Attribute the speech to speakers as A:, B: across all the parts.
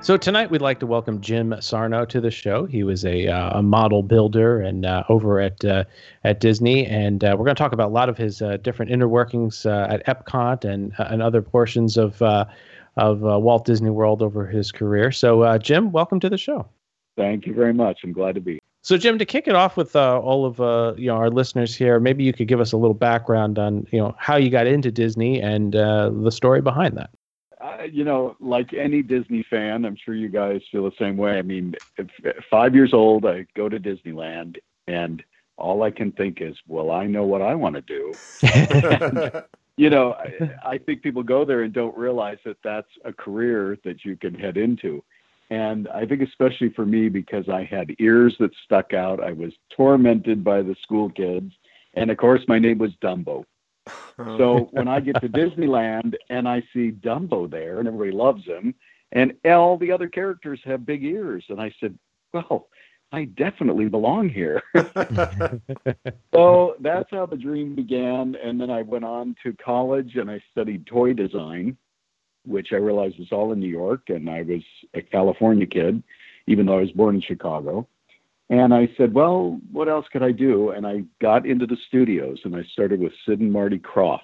A: So tonight we'd like to welcome Jim Sarno to the show. He was a, uh, a model builder and uh, over at uh, at Disney, and uh, we're going to talk about a lot of his uh, different inner workings uh, at Epcot and and other portions of of Walt Disney World over his career. So Jim, welcome to the show.
B: Thank you very much. I'm glad to be. Here.
A: So Jim, to kick it off with all of you know our listeners here, maybe you could give us a little background on you know how you got into Disney and the story behind that
B: you know, like any Disney fan, I'm sure you guys feel the same way. I mean, if, five years old, I go to Disneyland, and all I can think is, well, I know what I want to do. and, you know, I, I think people go there and don't realize that that's a career that you can head into. And I think, especially for me, because I had ears that stuck out, I was tormented by the school kids. And of course, my name was Dumbo. So oh. when I get to Disneyland and I see Dumbo there and everybody loves him, and all the other characters have big ears, and I said, well, I definitely belong here. so that's how the dream began. And then I went on to college and I studied toy design, which I realized was all in New York. And I was a California kid, even though I was born in Chicago. And I said, well, what else could I do? And I got into the studios and I started with Sid and Marty Krofft.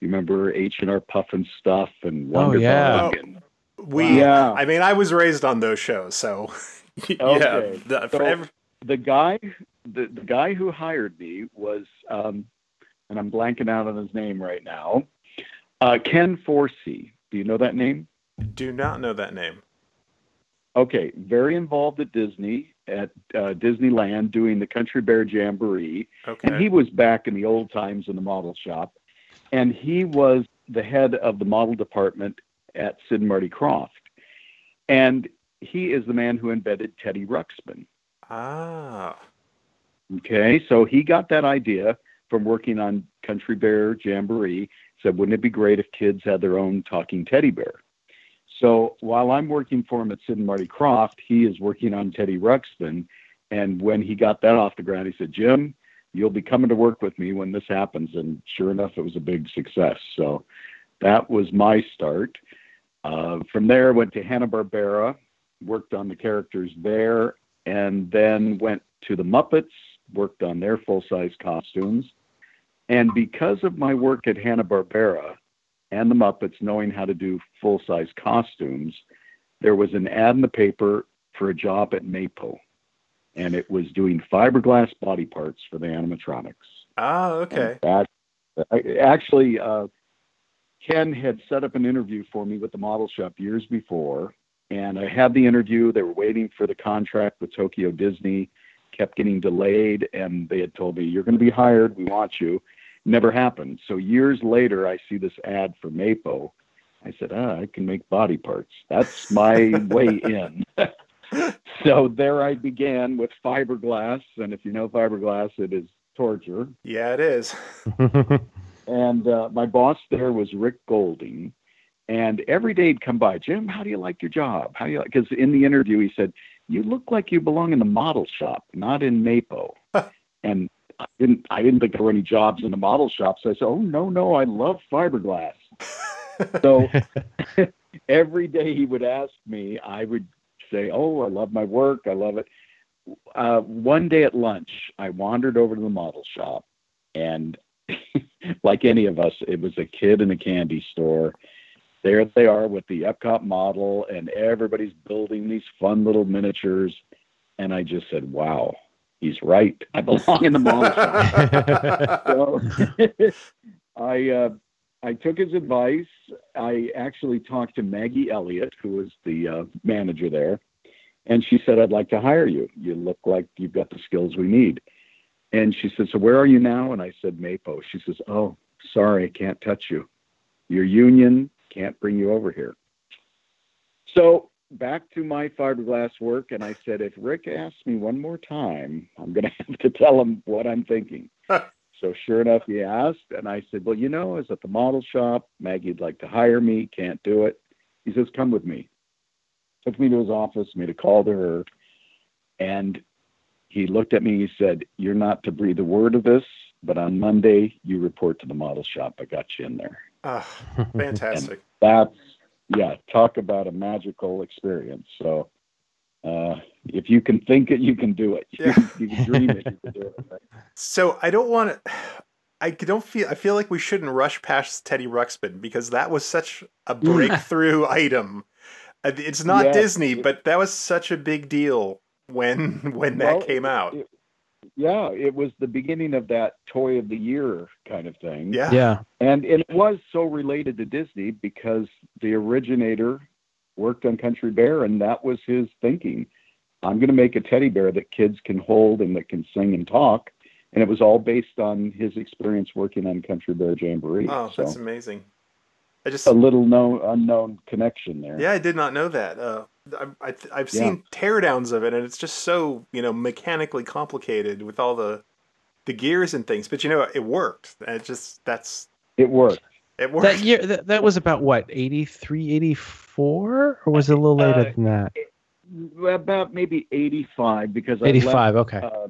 B: You remember H&R Puffin stuff and
A: oh, Wonder oh, yeah. Dog
C: and, we, yeah. I mean, I was raised on those shows, so yeah.
B: Okay. The, so every... the guy, the, the guy who hired me was, um, and I'm blanking out on his name right now, uh, Ken Forsse. Do you know that name?
C: Do not know that name.
B: Okay, very involved at Disney at uh, Disneyland doing the Country Bear Jamboree. Okay. And he was back in the old times in the model shop. And he was the head of the model department at Sid and Marty Krofft. And he is the man who invented Teddy Ruxpin.
C: Ah.
B: Okay, so he got that idea from working on Country Bear Jamboree. Said, wouldn't it be great if kids had their own talking teddy bear? So while I'm working for him at Sid and Marty Krofft, he is working on Teddy Ruxpin. And when he got that off the ground, he said, Jim, you'll be coming to work with me when this happens. And sure enough, it was a big success. So that was my start. Uh, from there, went to Hanna-Barbera, worked on the characters there, and then went to the Muppets, worked on their full-size costumes. And because of my work at Hanna-Barbera, and the Muppets knowing how to do full size costumes, there was an ad in the paper for a job at Mapo, and it was doing fiberglass body parts for the animatronics.
C: Ah, okay.
B: That, actually, uh, Ken had set up an interview for me with the model shop years before, and I had the interview. They were waiting for the contract with Tokyo Disney, kept getting delayed, and they had told me, You're going to be hired. We want you never happened. So years later, I see this ad for Mapo. I said, ah, I can make body parts. That's my way in. so there I began with fiberglass. And if you know fiberglass, it is torture.
C: Yeah, it is.
B: and uh, my boss there was Rick Golding. And every day he'd come by, Jim, how do you like your job? How do you like? Because in the interview, he said, you look like you belong in the model shop, not in Mapo. and I didn't I didn't think there were any jobs in the model shop. So I said, Oh no, no, I love fiberglass. so every day he would ask me, I would say, Oh, I love my work, I love it. Uh, one day at lunch, I wandered over to the model shop and like any of us, it was a kid in a candy store. There they are with the Epcot model, and everybody's building these fun little miniatures. And I just said, Wow, he's right. I belong in the model shop. so I uh, I took his advice. I actually talked to Maggie Elliott, who was the uh, manager there, and she said, "I'd like to hire you. You look like you've got the skills we need." And she said, "So where are you now?" And I said, "Mapo." She says, "Oh, sorry, can't touch you. Your union can't bring you over here." So back to my fiberglass work, and I said, if Rick asks me one more time, I'm going to have to tell him what I'm thinking. so sure enough, he asked, and I said, well, you know, I was at the model shop. Maggie'd like to hire me, can't do it. He says, come with me. Took me to his office, made a call to her, and he looked at me. He said, "You're not to breathe a word of this, but on Monday you report to the model shop. I got you in there."
C: Oh, fantastic!
B: And that's yeah, talk about a magical experience. So uh, if you can think it, you can do it. Yeah. you can dream it, you can do it.
C: So I don't want to. I don't feel. I feel like we shouldn't rush past Teddy Ruxpin because that was such a breakthrough item. Uh, it's not Disney, but that was such a big deal when when that well, came out. It,
B: yeah, it was the beginning of that toy of the year kind of thing.
C: Yeah.
A: Yeah.
B: And, and it was so related to Disney because the originator worked on Country Bear and that was his thinking. I'm going to make a teddy bear that kids can hold and that can sing and talk. And it was all based on his experience working on Country Bear Jamboree.
C: Oh, so that's amazing.
B: I just a little known unknown connection there.
C: Yeah, I did not know that. Uh, I, I, have seen yeah. teardowns of it, and it's just so you know mechanically complicated with all the the gears and things. But you know, it worked. It just that's
B: it worked.
C: It worked.
A: That year, that, that was about what 83, 84? or was it a little later uh, than that?
B: About maybe eighty five because
A: eighty five. Okay.
B: Uh,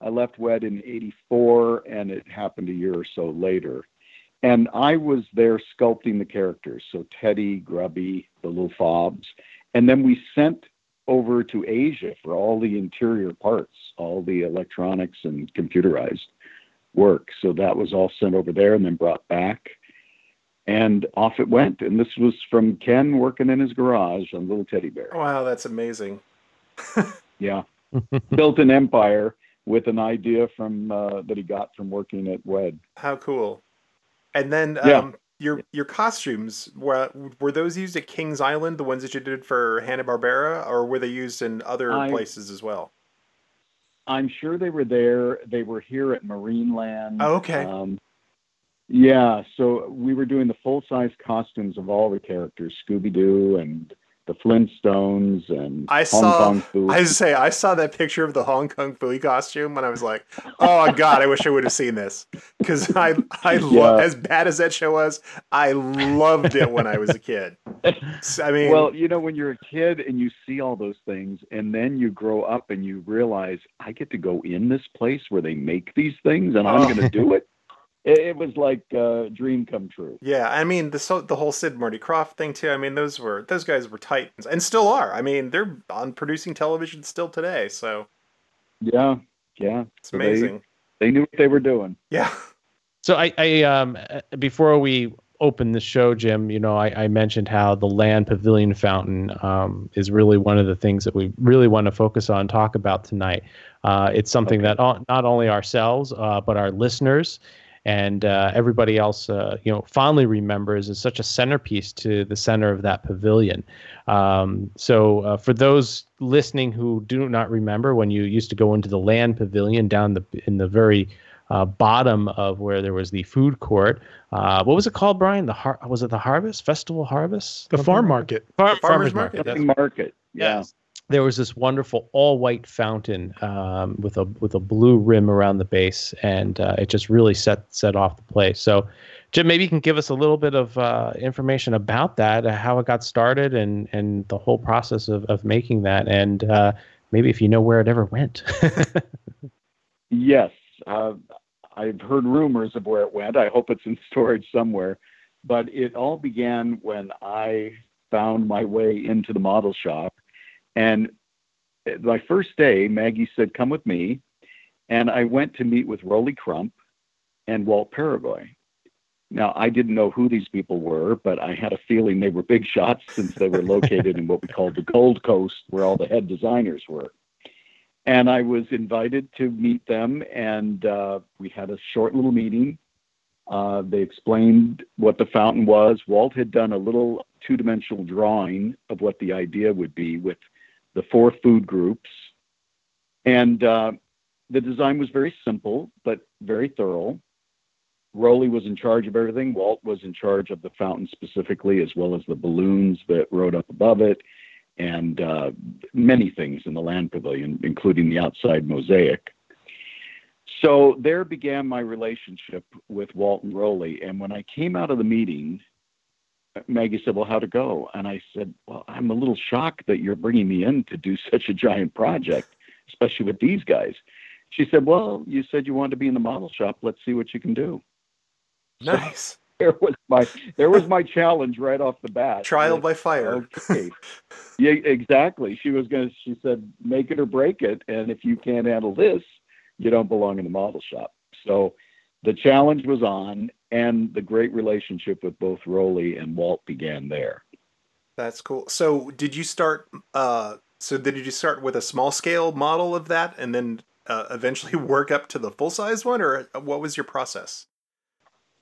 B: I left WED in eighty four, and it happened a year or so later. And I was there sculpting the characters, so Teddy, Grubby, the little fobs and then we sent over to Asia for all the interior parts, all the electronics and computerized work. So that was all sent over there and then brought back. And off it went. And this was from Ken working in his garage on Little Teddy Bear.
C: Wow, that's amazing.
B: yeah. Built an empire with an idea from uh, that he got from working at WED.
C: How cool. And then um, yeah your your costumes were were those used at Kings Island, the ones that you did for Hanna Barbera, or were they used in other I, places as well?
B: I'm sure they were there. They were here at Marineland.
C: Oh, okay.
B: Um, yeah, so we were doing the full size costumes of all the characters, Scooby Doo and the Flintstones and
C: I
B: Hong
C: saw,
B: Kong Phooey.
C: I say I saw that picture of the Hong Kong Phooey costume and I was like, oh god, I wish I would have seen this because I I yeah. love as bad as that show was, I loved it when I was a kid. I mean,
B: well, you know, when you're a kid and you see all those things, and then you grow up and you realize I get to go in this place where they make these things, and I'm oh. going to do it it, it was like a dream come true.
C: Yeah, I mean the so, the whole Sid Marty Krofft thing too. I mean those were those guys were titans and still are. I mean they're on producing television still today. So
B: yeah, yeah,
C: it's so amazing.
B: They, they knew what they were doing.
C: Yeah.
A: So I, I um before we open the show, Jim, you know, I, I mentioned how the land pavilion fountain um, is really one of the things that we really want to focus on, talk about tonight. Uh, it's something okay. that not only ourselves, uh, but our listeners and uh, everybody else, uh, you know, fondly remembers is such a centerpiece to the center of that pavilion. Um, so uh, for those listening who do not remember when you used to go into the land pavilion down the in the very uh, bottom of where there was the food court. Uh, what was it called, Brian? The har- was it the Harvest Festival Harvest?
D: The farm market.
A: Far- farmers, farmers market.
B: market. market. Yeah.
A: Yes there was this wonderful all white fountain um, with a with a blue rim around the base, and uh, it just really set set off the place. So, Jim, maybe you can give us a little bit of uh, information about that, uh, how it got started, and and the whole process of of making that, and uh, maybe if you know where it ever went.
B: yes, uh, I've heard rumors of where it went. I hope it's in storage somewhere, but it all began when I found my way into the model shop and my first day, Maggie said, Come with me. And I went to meet with Rolly Crump and Walt Peregoy. Now, I didn't know who these people were, but I had a feeling they were big shots since they were located in what we called the Gold Coast, where all the head designers were. and I was invited to meet them, and uh, we had a short little meeting. Uh, they explained what the fountain was. Walt had done a little two dimensional drawing of what the idea would be with the four food groups. And uh, the design was very simple, but very thorough. Rolly was in charge of everything. Walt was in charge of the fountain specifically, as well as the balloons that rode up above it and uh, many things in the land pavilion, including the outside mosaic. So there began my relationship with Walt and Rolly. And when I came out of the meeting, Maggie said, Well, how'd it go? And I said, Well, I'm a little shocked that you're bringing me in to do such a giant project, especially with these guys. She said, Well, you said you wanted to be in the model shop. Let's see what you can do.
C: Nice.
B: So there was my there was my challenge right off the bat.
C: Trial by fire.
B: Okay. yeah, exactly. She was gonna she said, make it or break it. And if you can't handle this, you don't belong in the model shop. So the challenge was on, and the great relationship with both Rolly and Walt began there.
C: That's cool. So, did you start? Uh, so, did you start with a small scale model of that, and then uh, eventually work up to the full size one, or what was your process?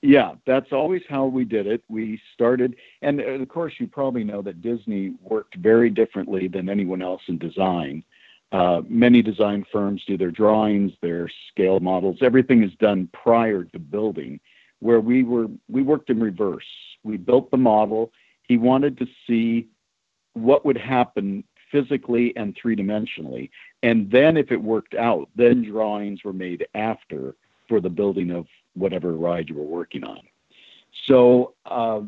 B: Yeah, that's always how we did it. We started, and uh, of course, you probably know that Disney worked very differently than anyone else in design. Uh, many design firms do their drawings, their scale models. Everything is done prior to building. Where we were, we worked in reverse. We built the model. He wanted to see what would happen physically and three dimensionally, and then if it worked out, then drawings were made after for the building of whatever ride you were working on. So uh,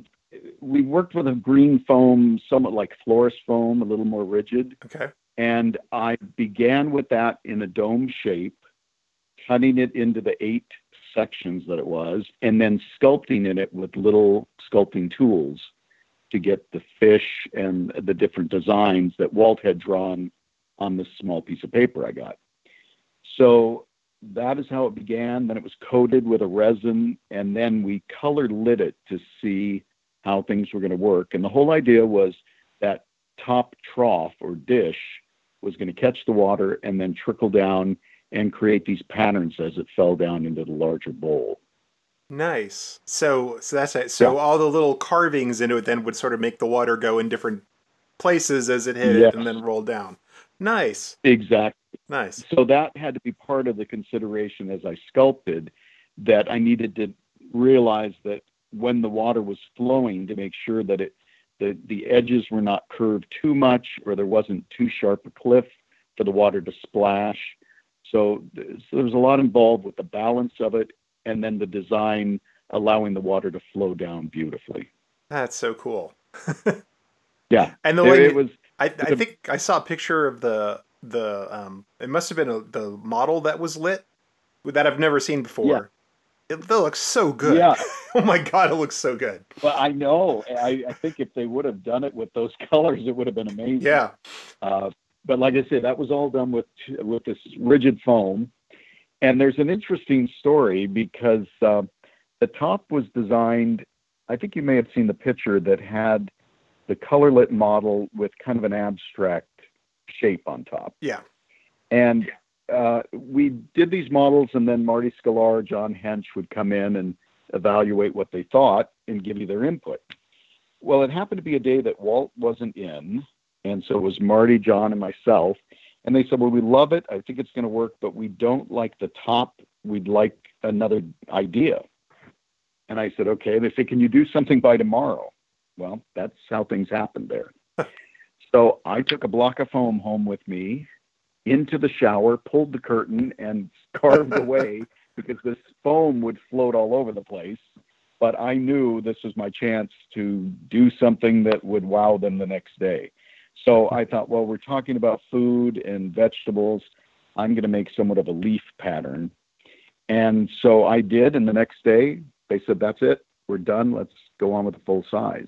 B: we worked with a green foam, somewhat like florist foam, a little more rigid.
C: Okay.
B: And I began with that in a dome shape, cutting it into the eight sections that it was, and then sculpting in it with little sculpting tools to get the fish and the different designs that Walt had drawn on this small piece of paper I got. So that is how it began. Then it was coated with a resin, and then we color lit it to see how things were going to work. And the whole idea was that top trough or dish was going to catch the water and then trickle down and create these patterns as it fell down into the larger bowl.
C: Nice. So, so that's it. So yeah. all the little carvings into it then would sort of make the water go in different places as it hit yes. it and then roll down. Nice.
B: Exactly.
C: Nice.
B: So that had to be part of the consideration as I sculpted that I needed to realize that when the water was flowing to make sure that it the, the edges were not curved too much or there wasn't too sharp a cliff for the water to splash. So, so there was a lot involved with the balance of it and then the design allowing the water to flow down beautifully.
C: That's so cool.
B: yeah.
C: And the way it, it was I, I think I saw a picture of the the um it must have been a, the model that was lit that I've never seen before. It, that looks so good.
B: Yeah.
C: oh my god, it looks so good.
B: Well, I know. I, I think if they would have done it with those colors, it would have been amazing.
C: Yeah.
B: Uh, but like I said, that was all done with with this rigid foam. And there's an interesting story because uh, the top was designed. I think you may have seen the picture that had the color lit model with kind of an abstract shape on top.
C: Yeah.
B: And Uh, we did these models, and then Marty Sklar, John Hench would come in and evaluate what they thought and give me their input. Well, it happened to be a day that Walt wasn't in, and so it was Marty, John, and myself. And they said, Well, we love it. I think it's going to work, but we don't like the top. We'd like another idea. And I said, Okay. They said, Can you do something by tomorrow? Well, that's how things happened there. so I took a block of foam home with me into the shower, pulled the curtain, and carved away because this foam would float all over the place. But I knew this was my chance to do something that would wow them the next day. So I thought, well, we're talking about food and vegetables. I'm going to make somewhat of a leaf pattern. And so I did. And the next day, they said, that's it. We're done. Let's go on with the full size.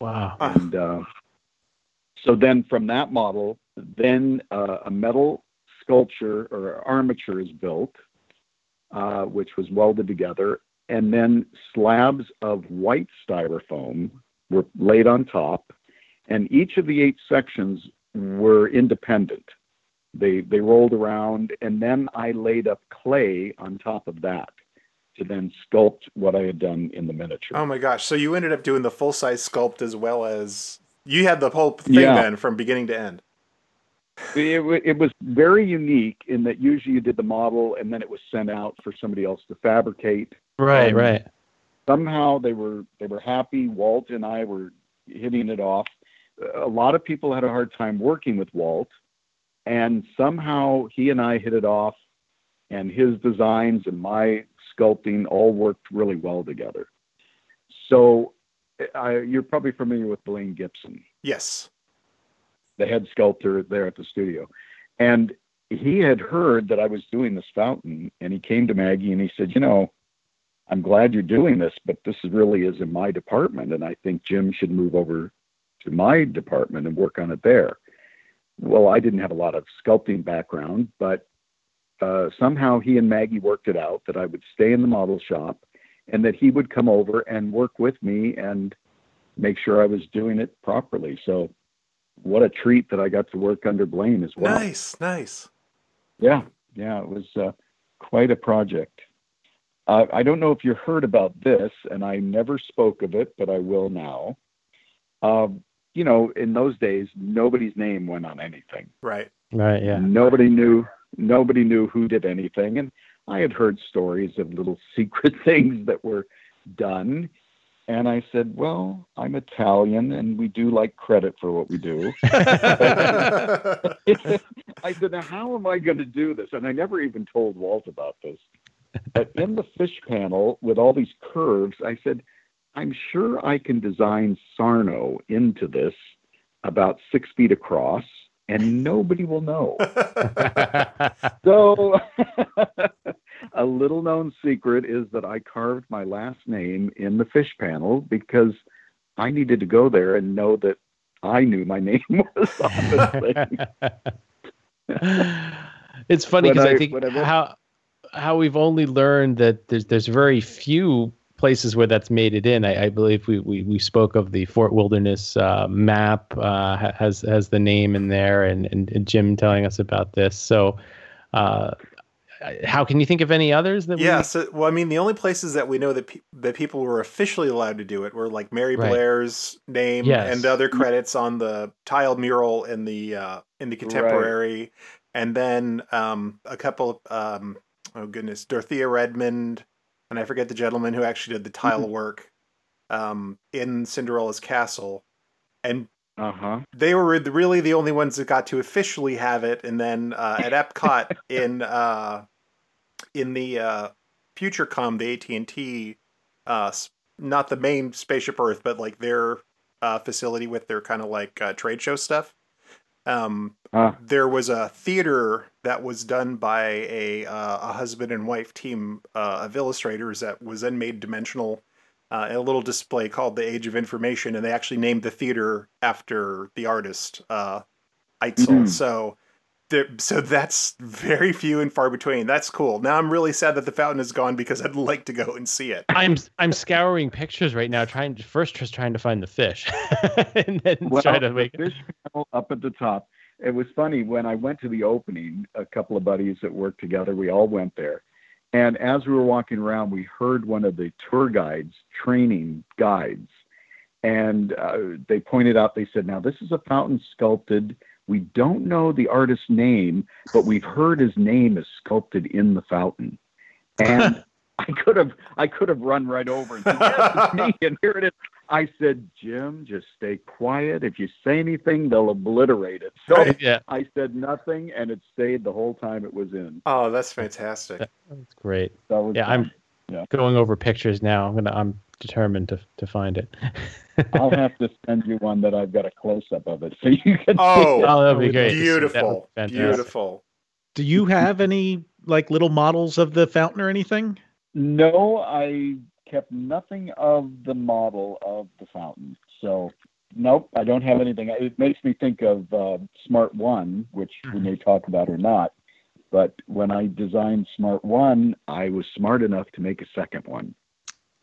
A: Wow.
B: And uh, so then from that model, then uh, a metal sculpture or armature is built, uh, which was welded together, and then slabs of white styrofoam were laid on top, and each of the eight sections were independent. They they rolled around, and then I laid up clay on top of that to then sculpt what I had done in the miniature.
C: Oh my gosh! So you ended up doing the full size sculpt as well as you had the whole thing
B: Yeah.
C: then from beginning to end.
B: It, it was very unique in that usually you did the model and then it was sent out for somebody else to fabricate.
A: Right,
B: Um,
A: right.
B: Somehow they were they were happy. Walt and I were hitting it off. A lot of people had a hard time working with Walt, and somehow he and I hit it off, and his designs and my sculpting all worked really well together. So, I, you're probably familiar with Blaine Gibson.
C: Yes.
B: The head sculptor there at the studio. And he had heard that I was doing this fountain and he came to Maggie and he said, You know, I'm glad you're doing this, but this really is in my department. And I think Jim should move over to my department and work on it there. Well, I didn't have a lot of sculpting background, but uh, somehow he and Maggie worked it out that I would stay in the model shop and that he would come over and work with me and make sure I was doing it properly. So, what a treat that I got to work under Blaine as well.
C: Nice, nice.
B: Yeah, yeah, it was uh, quite a project. Uh, I don't know if you heard about this, and I never spoke of it, but I will now. Um, you know, in those days, nobody's name went on anything.
C: Right.
A: Right, yeah.
B: Nobody knew. Nobody knew who did anything, and I had heard stories of little secret things that were done. And I said, "Well, I'm Italian, and we do like credit for what we do." I said, now how am I going to do this? And I never even told Walt about this. But in the fish panel with all these curves, I said, I'm sure I can design Sarno into this about six feet across, and nobody will know. so, a little known secret is that I carved my last name in the fish panel because I needed to go there and know that I knew my name was on the thing.
A: it's funny because I,
B: I-
A: think how how we've only learned that there's there's very few places where that's made it in. I, I believe we, we we spoke of the Fort Wilderness uh, map uh, has has the name in there, and, and, and Jim telling us about this. So, uh, how can you think of any others that?
C: Yeah.
A: We,
C: So, well, I mean, the only places that we know that pe- that people were officially allowed to do it were like Mary
A: Right.
C: Blair's name
A: Yes.
C: and the other credits on the tiled mural in the uh, in the contemporary, and then um, a couple. Of, um, oh goodness, Dorothea Redmond, and I forget the gentleman who actually did the tile
B: Mm-hmm.
C: work um, in Cinderella's castle, and
B: Uh huh.
C: they were really the only ones that got to officially have it. And then uh, at Epcot in uh, in the uh, FutureCom, the AT and T, uh, not the main spaceship Earth, but like their uh, facility with their kind of like uh, trade show stuff. Um,
B: Ah.
C: there was a theater that was done by a uh, a husband and wife team uh, of illustrators that was then made dimensional uh, a little display called the Age of Information, and they actually named the theater after the artist uh, Eitzel.
B: Mhm.
C: So, there, so that's very few and far between. That's cool. Now I'm really sad that the fountain is gone because I'd like to go and see it.
A: I'm I'm scouring pictures right now, trying to first just trying to find the fish, and then
B: Well,
A: try to make.
B: fish up at the top. It was funny when I went to the opening. A couple of buddies that worked together, we all went there, and as we were walking around, we heard one of the tour guides training guides, and uh, they pointed out. They said, "Now this is a fountain sculpted. We don't know the artist's name, but we've heard his name is sculpted in the fountain." And I could have I could have run right over and said, "Yes, it's me," and here it is. I said, Jim, just stay quiet. If you say anything, they'll obliterate it. So
A: Yeah,
B: I said nothing, and it stayed the whole time it was in.
C: Oh, that's fantastic.
A: that's great.
B: That was
A: Yeah,
B: fun.
A: I'm going over pictures now. I'm gonna I'm determined to to find it.
B: I'll have to send you one that I've got a close up of it, so you can.
C: Oh,
B: see it.
A: Oh, that'd be great.
C: Beautiful,
A: would be fantastic.
C: beautiful.
D: Do you have any like little models of the fountain or anything?
B: No, I kept nothing of the model of the fountain. So, nope, I don't have anything. It makes me think of uh, Smart One, which we may talk about or not. But when I designed Smart One, I was smart enough to make a second one.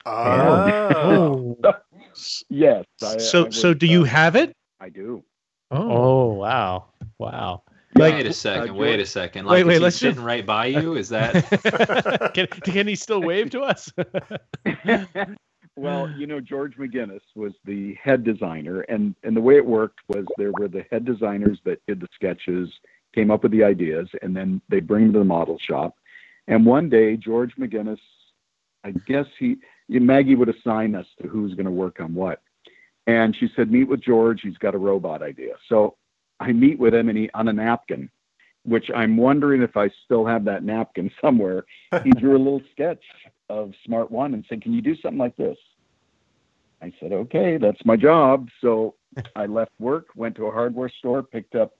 C: Oh,
B: Yes. I, I
D: so
B: was,
D: so do you
B: uh,
D: have it?
B: I do.
D: Oh,
A: Oh wow, wow.
D: Like-
E: wait a second.
B: Uh,
E: wait a second.
D: Wait,
E: Like,
D: wait,
E: is he
D: let's
E: sitting
D: just-
E: right by you? Is that?
A: can, can he still wave to us?
B: well, you know, George McGinnis was the head designer, and and the way it worked was there were the head designers that did the sketches, came up with the ideas, and then they bring them to the model shop. And one day, George McGinnis, I guess he Maggie would assign us to who's going to work on what, and she said, meet with George. He's got a robot idea. So I meet with him, and he on a napkin. Which I'm wondering if I still have that napkin somewhere. He drew a little sketch of Smart One and said, "Can you do something like this?" I said, "Okay, that's my job." So I left work, went to a hardware store, picked up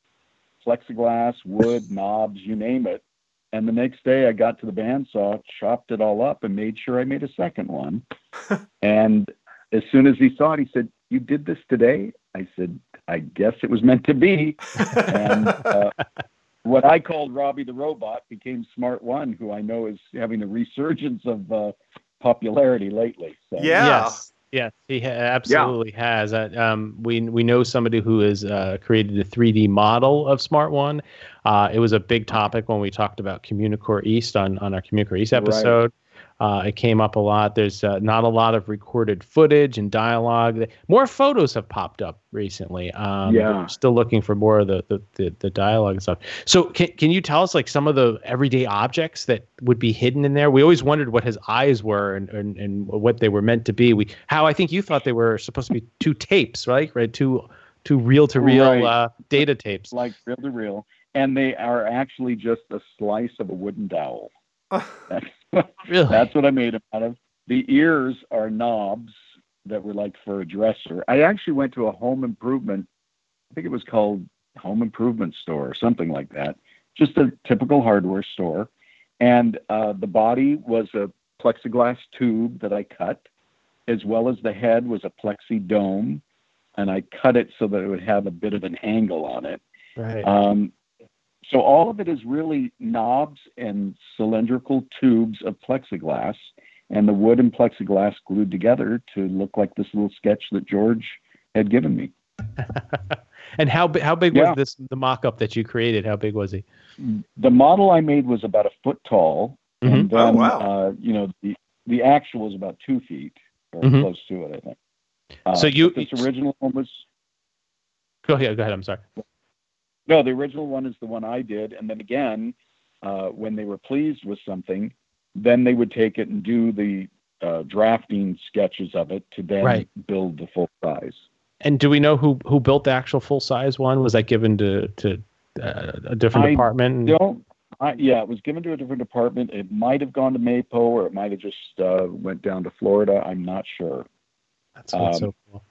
B: plexiglass, wood, knobs, you name it. And the next day, I got to the bandsaw, chopped it all up, and made sure I made a second one. and as soon as he saw it, he said, "You did this today?" I said, "I guess it was meant to be." and uh, what I called Robbie the robot became Smart One, who I know is having a resurgence of uh, popularity lately. So
C: Yeah.
A: Yes. Yes, he ha- absolutely has. Uh, um, we we know somebody who has uh, created a 3D model of Smart One. Uh, it was a big topic when we talked about Communicore East on on our Communicore East
B: Right.
A: episode. Uh, it came up a lot. There's uh, not a lot of recorded footage and dialogue. More photos have popped up recently. Um,
B: Yeah.
A: still looking for more of the, the, the, the dialogue and stuff. So can, can you tell us like some of the everyday objects that would be hidden in there? We always wondered what his eyes were and, and, and what they were meant to be. We how I think you thought they were supposed to be two tapes, right? Right, two two reel to reel uh, data tapes.
B: like real to real, and they are actually just a slice of a wooden dowel. That's what,
A: Really?
B: that's what I made them out of. The ears are knobs that were like for a dresser. I actually went to a home improvement. I think it was called Home Improvement Store or something like that. Just a typical hardware store, and uh, the body was a plexiglass tube that I cut, as well as the head was a plexi dome, and I cut it so that it would have a bit of an angle on it.
A: Right.
B: Um, so all of it is really knobs and cylindrical tubes of plexiglass, and the wood and plexiglass glued together to look like this little sketch that George had given me.
A: and how bi- how big
B: Yeah.
A: was this the mock-up that you created? How big was he?
B: The model I made was about a foot tall, and
C: Oh, wow.
B: uh, you know the the actual was about two feet or
A: Mhm.
B: close to it, I think. Uh,
A: So you-
B: this original one was
A: Go ahead. Go ahead. I'm sorry.
B: No, the original one is the one I did, and then again, uh, when they were pleased with something, then they would take it and do the uh, drafting sketches of it to then
A: Right.
B: build the full size.
A: And do we know who who built the actual full size one? Was that given to to uh, a different
B: I
A: department?
B: Don't, I, yeah, it was given to a different department. It might have gone to Mapo, or it might have just uh, went down to Florida. I'm not sure.
A: That's
B: um,
A: so cool.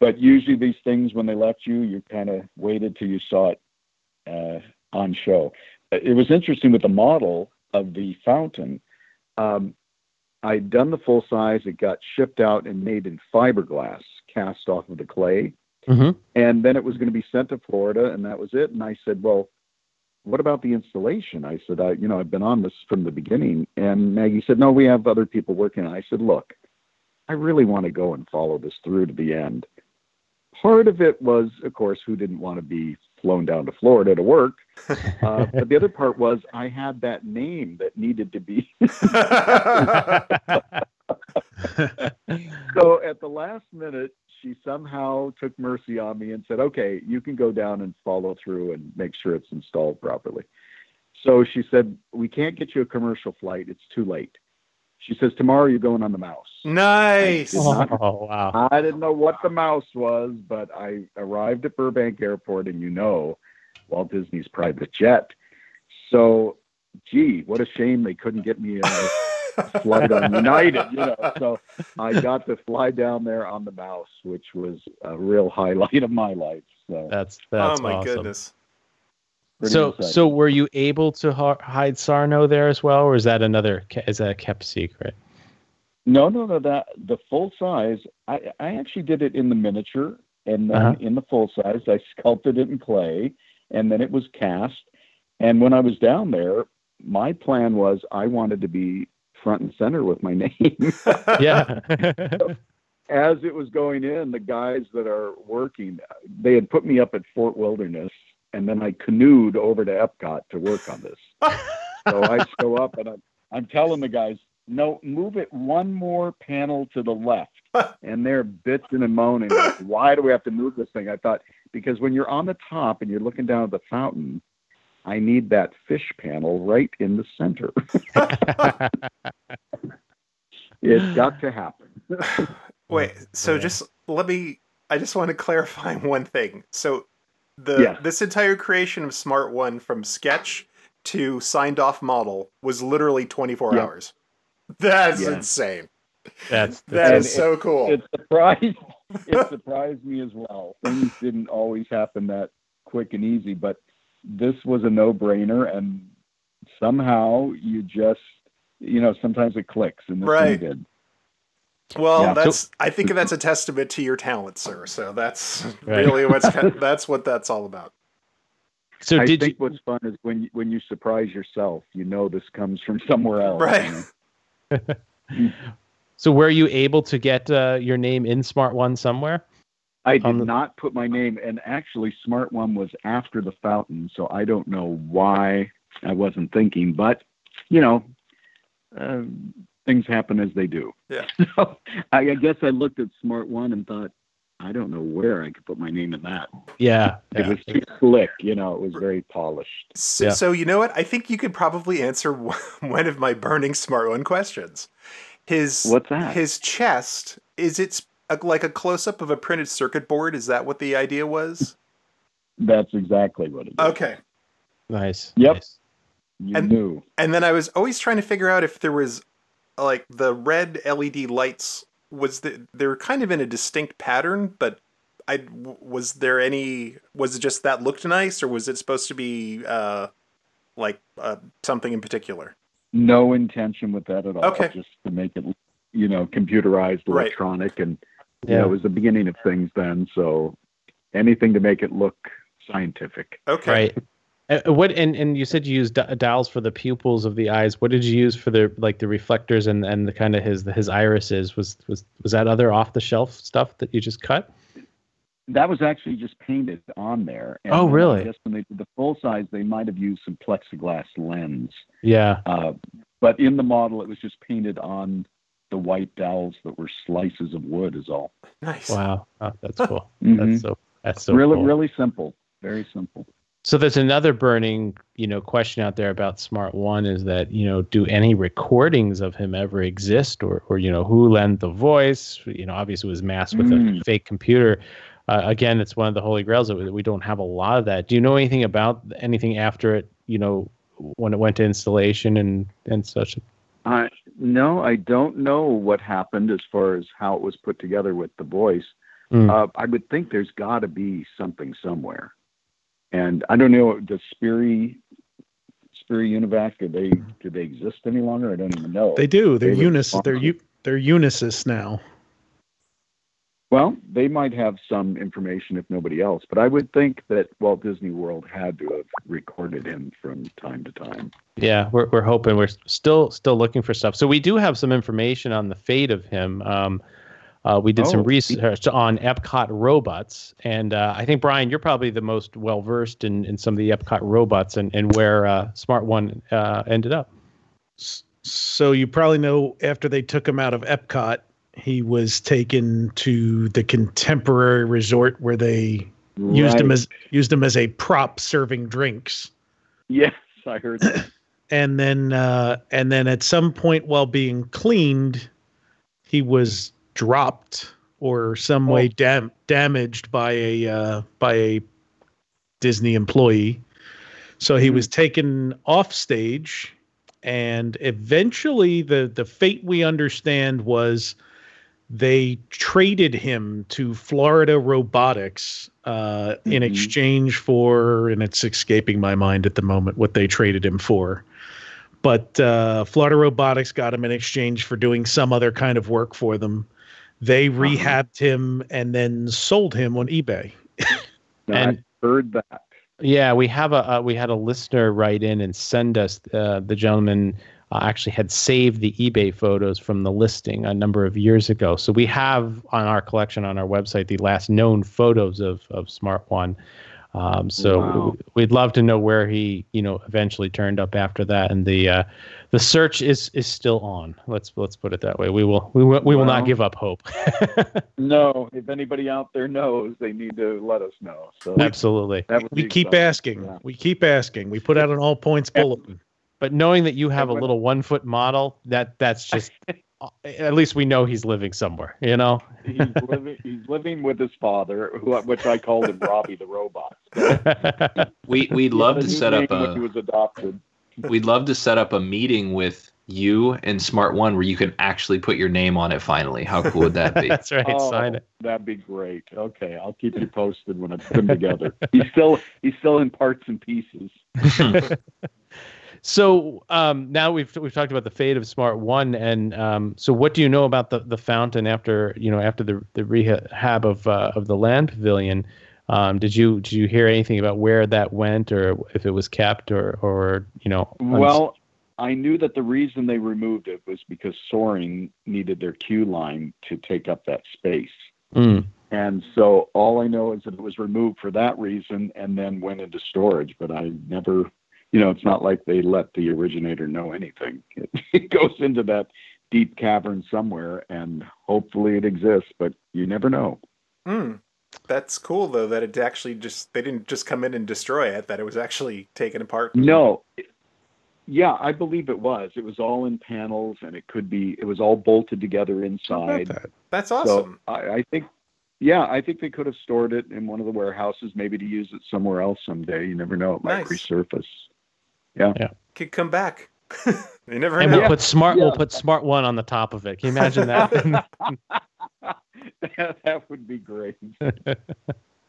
B: But usually these things, when they left you, you kind of waited till you saw it uh, on show. It was interesting with the model of the fountain. Um, I'd done the full size. It got shipped out and made in fiberglass, cast off of the clay.
A: Mhm.
B: And then it was going to be sent to Florida, and that was it. And I said, well, what about the installation? I said, I, you know, I've been on this from the beginning. And Maggie said, no, we have other people working. I said, look, I really want to go and follow this through to the end. Part of it was, of course, who didn't want to be flown down to Florida to work. Uh, but the other part was I had that name that needed to be. so at the last minute, she somehow took mercy on me and said, okay, you can go down and follow through and make sure it's installed properly. So she said, we can't get you a commercial flight. It's too late. She says, tomorrow you're going on the mouse.
C: nice.
B: did not-
A: Oh wow.
B: I didn't know what the mouse was, but I arrived at Burbank Airport, and you know, Walt Disney's private jet. So, gee, what a shame they couldn't get me a flight on United. You know, so I got to fly down there on the mouse, which was a real highlight of my life. So,
A: That's oh, that's
C: oh my
A: awesome.
C: goodness.
A: So
B: exciting.
A: so were you able to hide Sarno there as well, or is that another is that a kept secret?
B: No, no, no. That the full size. I I actually did it in the miniature, and then
A: Uh-huh.
B: in the full size, I sculpted it in clay, and then it was cast. And when I was down there, my plan was I wanted to be front and center with my name.
A: Yeah.
B: As it was going in, the guys that are working, they had put me up at Fort Wilderness, and then I canoed over to Epcot to work on this. so I show up and I'm, I'm telling the guys, no, move it one more panel to the left. and they're bitching and moaning. Like, Why do we have to move this thing? I thought, because when you're on the top and you're looking down at the fountain, I need that fish panel right in the center. it's got to happen.
C: Wait, so just let me. I just want to clarify one thing. So, the
B: Yes.
C: this entire creation of Smart One from sketch to signed off model was literally 24
B: Yeah.
C: hours. That's
B: Yeah.
C: insane.
A: That's, that's
C: is so cool.
B: It surprised it surprised me as well. Things didn't always happen that quick and easy, but this was a no brainer and somehow you just you know, sometimes it clicks and this
C: Right.
B: one did.
C: Well,
B: Yeah.
C: that's. I think that's a testament to your talent, sir. So that's
A: Right.
C: really what's that's what that's all about.
A: so
B: I
A: did
B: think
A: you
B: what's fun is when you, when you surprise yourself, you know this comes from somewhere else.
C: Right.
B: you know?
A: so were you able to get uh, your name in Smart One somewhere?
B: I did
A: the-
B: not put my name, and actually, Smart One was after the fountain, so I don't know why I wasn't thinking, but you know, uh, things happen as they do.
C: Yeah.
B: So I, I guess I looked at Smart One and thought, I don't know where I could put my name in that.
A: Yeah,
B: It
A: yeah.
B: was too slick, you know. It was very polished.
C: So,
A: Yeah.
C: so you know what? I think you could probably answer one of my burning smart one questions. His
B: What's that?
C: His chest is it a, like a close up of a printed circuit board? Is that what the idea was?
B: That's exactly what it is.
C: Okay.
A: nice.
B: Yep.
A: nice.
B: You
C: And-
B: knew.
C: And then I was always trying to figure out if there was like the red LED lights was the, they're kind of in a distinct pattern, but I was there any was it just that looked nice or was it supposed to be uh like uh, something in particular?
B: No intention with that at all.
C: Okay.
B: Just to make it, you know, computerized,
C: Right.
B: electronic, and you
A: Yeah.
B: know, it was the beginning of things then. So anything to make it look scientific.
C: Okay.
A: Right. Uh, what and, and you said you used di- dials for the pupils of the eyes. What did you use for the like the reflectors and, and the kind of his his irises? Was was was that other off the shelf stuff that you just cut?
B: That was actually just painted on there. And
A: Oh, really?
B: I guess when they did the full size, they might have used some plexiglass lens.
A: Yeah.
B: Uh, but in the model, it was just painted on the white dowels that were slices of wood. Is all.
C: Nice.
A: Wow. Oh, that's cool. That's so that's so
B: really,
A: cool.
B: really simple. Very simple.
A: So there's another burning, you know, question out there about Smart One is that, you know, do any recordings of him ever exist or or you know, who lent the voice? You know, obviously it was masked with a
B: Mm.
A: fake computer. Uh, again, it's one of the holy grails that we, that we don't have a lot of that. Do you know anything about anything after it, you know, when it went to installation and and such?
B: Uh, no, I don't know what happened as far as how it was put together with the voice.
A: Mm.
B: Uh, I would think there's got to be something somewhere. And I don't know, does Sperry, Sperry Univac, do they do they exist any longer? I don't even know.
D: They do. They're
B: They
D: Unis. They're
B: sponsor.
D: U, They're Unisys now.
B: Well, they might have some information if nobody else, but I would think that Walt Disney World had to have recorded him from time to time.
A: Yeah, we're we're hoping we're still still looking for stuff. So we do have some information on the fate of him. Um, uh, we did some
B: Oh.
A: research on Epcot robots, and uh, I think Brian, you're probably the most well versed in, in some of the Epcot robots and and where uh, Smart One uh, ended up.
D: So you probably know after they took him out of Epcot, he was taken to the contemporary resort where they used him as used him as a prop serving drinks.
B: Yes, I heard that.
D: and then uh, and then at some point while being cleaned, he was dropped or some way
B: Oh.
D: dam- damaged by a uh, by a Disney employee. So he
B: Hmm.
D: was taken off stage, and eventually the the fate we understand was they traded him to Florida Robotics uh, in
B: Mhm.
D: exchange for, and it's escaping my mind at the moment what they traded him for. But uh, Florida Robotics got him in exchange for doing some other kind of work for them. They rehabbed him and then sold him on eBay.
A: And-
B: I heard that.
A: Yeah, we have a uh, we had a listener write in and send us uh, the gentleman uh, actually had saved the eBay photos from the listing a number of years ago. So we have on our collection on our website the last known photos of of Smart One. Um, so
B: Wow.
A: we'd love to know where he, you know, eventually turned up after that. And the uh, the search is is still on. Let's let's put it that way. We will we will we will not give up hope.
B: No, if anybody out there knows, they need to let us know. So
A: Absolutely.
D: We keep
B: exciting.
D: asking.
B: Yeah.
D: We keep asking. We put out an all points bulletin.
A: But knowing that you have a little one foot model, that that's just at least we know he's living somewhere. You know.
B: he's living. He's living with his father, who which I called him Robbie the robot.
E: We we'd love to set up
B: name when he
E: a
B: was adopted.
E: we'd love to set up a meeting with you and Smart One where you can actually put your name on it finally. How cool would that be?
A: that's right.
B: Oh,
A: Sign it.
B: That'd be great. Okay, I'll keep you posted when I put them together. He's still he's still in parts and pieces.
A: So um, now we've we've talked about the fate of Smart One, and um, so what do you know about the, the fountain after you know after the the rehab of uh, of the land pavilion? Um, did you did you hear anything about where that went, or if it was kept, or or you know? uns-
B: Well, I knew that the reason they removed it was because Soaring needed their queue line to take up that space.
A: Mm,
B: And so all I know is that it was removed for that reason and then went into storage. But I never, you know, it's not like they let the originator know anything. It, it goes into that deep cavern somewhere and hopefully it exists, but you never know.
C: Hmm. That's cool though that it actually just they didn't just come in and destroy it. That it was actually taken apart.
B: No. Yeah, I believe it was. It was all in panels and it could be, it was all bolted together
D: How about
B: inside.
D: that?
C: That's
B: So
C: awesome.
B: I, I think, yeah, I think they could have stored it in one of the warehouses, maybe to use it somewhere else someday. You never know; it might
C: Nice.
B: resurface.
C: Could come back. you never
A: and
C: know.
A: we'll put smart
B: Yeah.
A: we'll put Smart One on the top of it. Can you imagine that?
B: that would be great.
A: uh,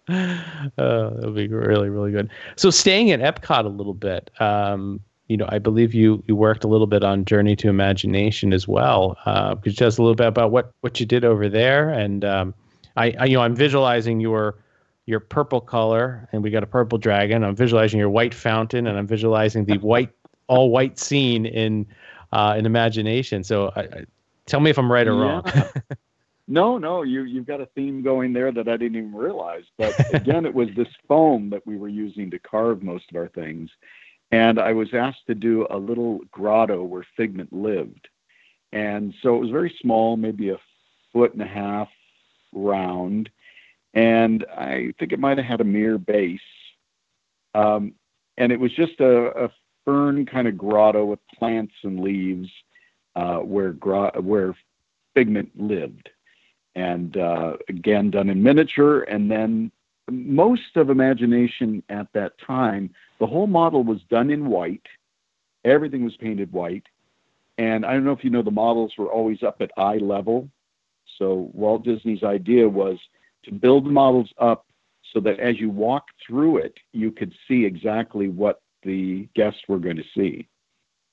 A: that would be really really good. So staying at Epcot a little bit, um, you know, I believe you you worked a little bit on Journey to Imagination as well. Uh, could you tell us a little bit about what what you did over there? And um, I, I you know I'm visualizing your your purple color, and we got a purple dragon. I'm visualizing your white fountain, and I'm visualizing the white all white scene in uh, in Imagination. So I, I, tell me if I'm right or wrong.
B: No, no, you you've got a theme going there that I didn't even realize. But again, it was this foam that we were using to carve most of our things, and I was asked to do a little grotto where Figment lived, and so it was very small, maybe a foot and a half round, and I think it might have had a mere base, um, and it was just a, a fern kind of grotto with plants and leaves uh, where gro- where Figment lived, and uh, again done in miniature, and then most of Imagination at that time, the whole model was done in white. Everything was painted white, and I don't know if you know the models were always up at eye level. So Walt Disney's idea was to build the models up so that as you walk through it, you could see exactly what the guests were going to see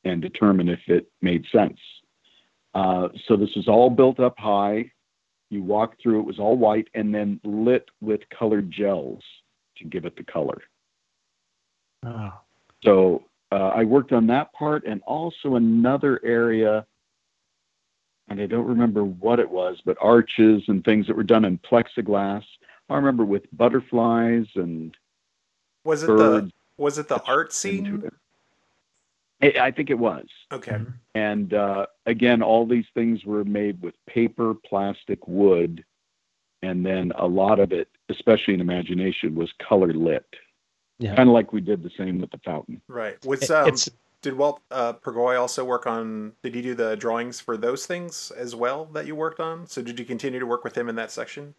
B: and determine if it made sense. Uh, so this was all built up high. You walk through, it was all white and then lit with colored gels to give it the color.
A: Oh.
B: So uh, I worked on that part and also another area, and I don't remember what it was, but arches and things that were done in plexiglass. I remember with butterflies and
C: Was it
B: birds.
C: the was it the art scene?
B: it. I I think it was.
C: Okay.
B: And uh, again, all these things were made with paper, plastic, wood, and then a lot of it, especially in imagination, was color lit.
A: Yeah.
B: Kind of like we did the same with the fountain.
C: Right. Was
A: It-
C: um,
A: it's
C: did Walt uh, Peregoy also work on? Did he do the drawings for those things as well that you worked on? So did you continue to work with him in that section?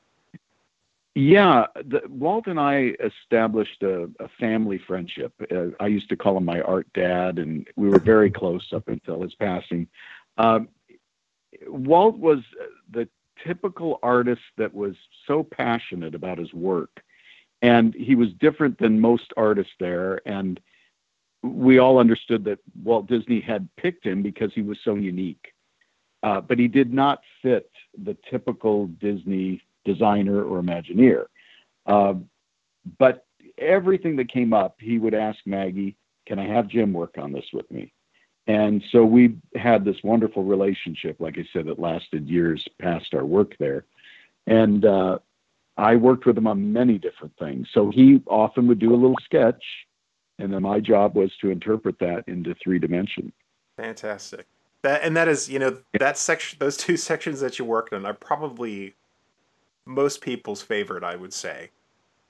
B: Yeah, the, Walt and I established a, a family friendship. Uh, I used to call him my art dad, and we were very close up until his passing. Um, Walt was the typical artist that was so passionate about his work, and he was different than most artists there. And we all understood that Walt Disney had picked him because he was so unique, uh, but he did not fit the typical Disney designer or Imagineer. Uh, but everything that came up, he would ask Maggie, "Can I have Jim work on this with me?" And so we had this wonderful relationship. Like I said, it lasted years past our work there. And uh, I worked with him on many different things. So he often would do a little sketch, and then my job was to interpret that into three dimension.
C: Fantastic. That and that is, you know, that section, those two sections that you worked on are probably most people's favorite, I would say.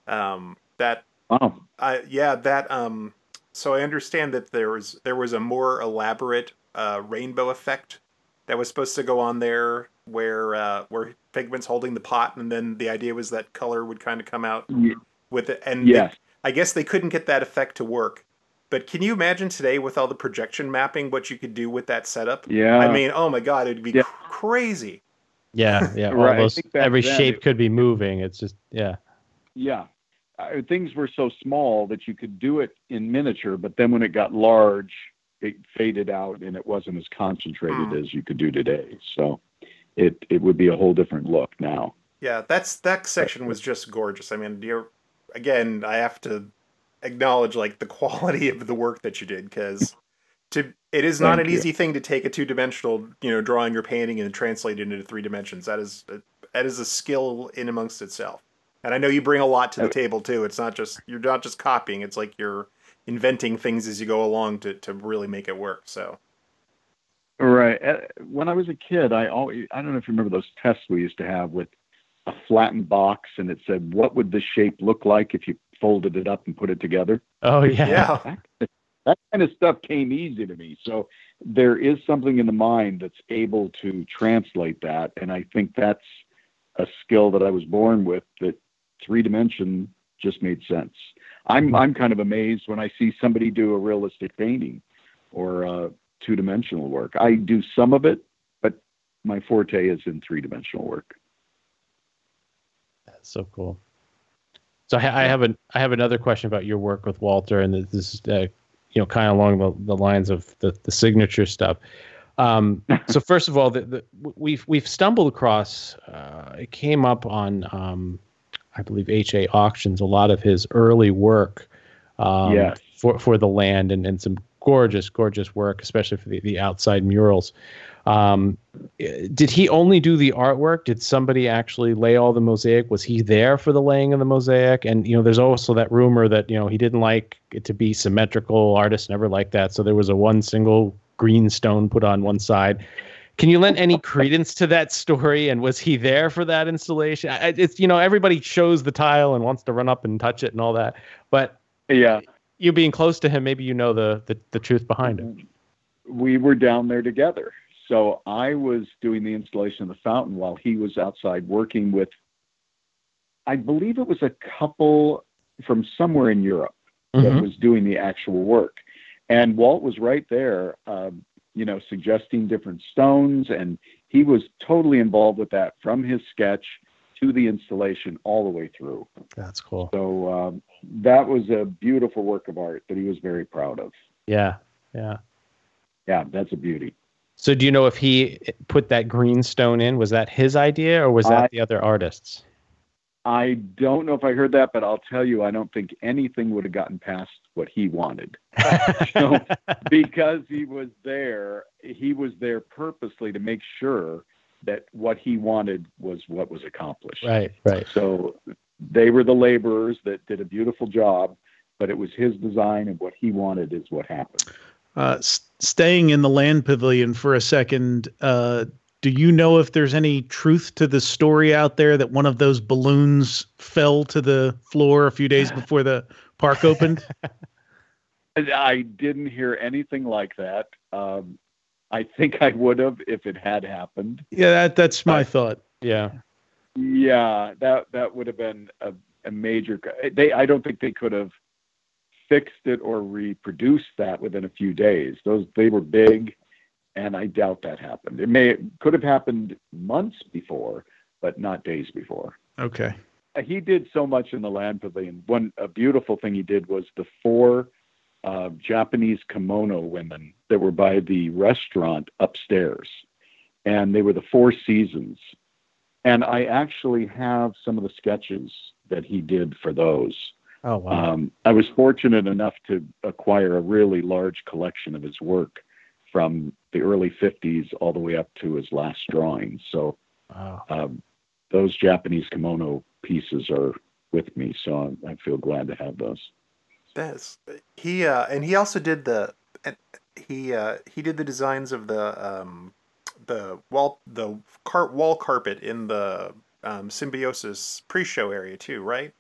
C: Um, that,
B: wow.
C: uh, yeah, that. Um, so I understand that there was there was a more elaborate uh, rainbow effect that was supposed to go on there, where uh, where Figment's holding the pot, and then the idea was that color would kind of come out
B: Yeah.
C: with it. And
B: Yes.
C: They- I guess they couldn't get that effect to work. But can you imagine today with all the projection mapping what you could do with that setup?
B: Yeah.
C: I mean, oh my god, it'd be
B: Yeah.
C: cr- crazy.
A: Yeah, yeah.
B: Right, I
A: Almost every
B: then
A: shape
B: it-
A: could be moving. It's just yeah.
B: Yeah. Uh, things were so small that you could do it in miniature, but then when it got large, it faded out and it wasn't as concentrated
C: Hmm.
B: as you could do today. So it it would be a whole different look now.
C: Yeah, that's that section was just gorgeous. I mean, you're again, I have to acknowledge like the quality of the work that you did because to it is not
B: Thank
C: an
B: you.
C: easy thing to take a two dimensional, you know, drawing or painting and translate it into three dimensions. That is that is a skill in amongst itself. And I know you bring a lot to the table too. It's not just you're not just copying. It's like you're inventing things as you go along to to really make it work. So
B: Right. Uh, When I was a kid, I always I don't know if you remember those tests we used to have with a flattened box and it said what would the shape look like if you folded it up and put it together.
A: Oh yeah.
C: yeah,
B: that, that kind of stuff came easy to me. So there is something in the mind that's able to translate that, and I think that's a skill that I was born with. That three dimension just made sense. I'm I'm kind of amazed when I see somebody do a realistic painting or uh, two dimensional work. I do some of it, but my forte is in three dimensional work.
A: So cool. So I, I have an I have another question about your work with Walter, and this is uh, you know kind of along the, the lines of the, the signature stuff. Um, so first of all, the, the, we've we've stumbled across. Uh, it came up on um, I believe HA auctions a lot of his early work um,
B: Yes.
A: for for the land and, and some gorgeous gorgeous work, especially for the, the outside murals. Um, did he only do the artwork? Did somebody actually lay all the mosaic? Was he there for the laying of the mosaic? And you know, there's also that rumor that you know he didn't like it to be symmetrical. Artists never like that, so there was a one single green stone put on one side. Can you lend any credence to that story? And was he there for that installation? It's you know everybody shows the tile and wants to run up and touch it and all that, but
B: Yeah,
A: you being close to him, maybe you know the the, the truth behind it.
B: we were down there together. So I was doing the installation of the fountain while he was outside working with, I believe it was a couple from somewhere in Europe that
A: Mhm.
B: was doing the actual work. And Walt was right there, um, you know, suggesting different stones. And he was totally involved with that from his sketch to the installation all the way through.
A: That's cool.
B: So um, that was a beautiful work of art that he was very proud of.
A: Yeah, yeah.
B: Yeah, that's a beauty.
A: So do you know if he put that green stone in? Was that his idea or was that
B: I-
A: the other artists?
B: I don't know if I heard that, but I'll tell you, I don't think anything would have gotten past what he wanted. So, because he was there, he was there purposely to make sure that what he wanted was what was accomplished.
A: right, right.
B: So they were the laborers that did a beautiful job, but it was his design and what he wanted is what happened.
D: Uh, s- staying in the land pavilion for a second, uh, do you know if there's any truth to the story out there that one of those balloons fell to the floor a few days before the park opened?
B: I- I didn't hear anything like that. Um, I think I would have if it had happened.
D: yeah, that, that's my thought.
A: Yeah.
B: Yeah, that that would have been a, a major. They, I don't think they could have fixed it or reproduced that within a few days. Those they were big, and I doubt that happened. It may could have happened months before, but not days before.
D: Okay.
B: Uh, He did so much in the land pavilion. One a beautiful thing he did was the four uh, Japanese kimono women that were by the restaurant upstairs, and they were the Four Seasons. And I actually have some of the sketches that he did for those.
A: Oh wow.
B: Um, I was fortunate enough to acquire a really large collection of his work from the early 50s all the way up to his last drawings. So
A: wow.
B: um, those Japanese kimono pieces are with me, so I, I feel glad to have those.
C: That's he uh, and he also did the he uh, he did the designs of the um, the wall the car- wall carpet in the um, symbiosis pre-show area too, right?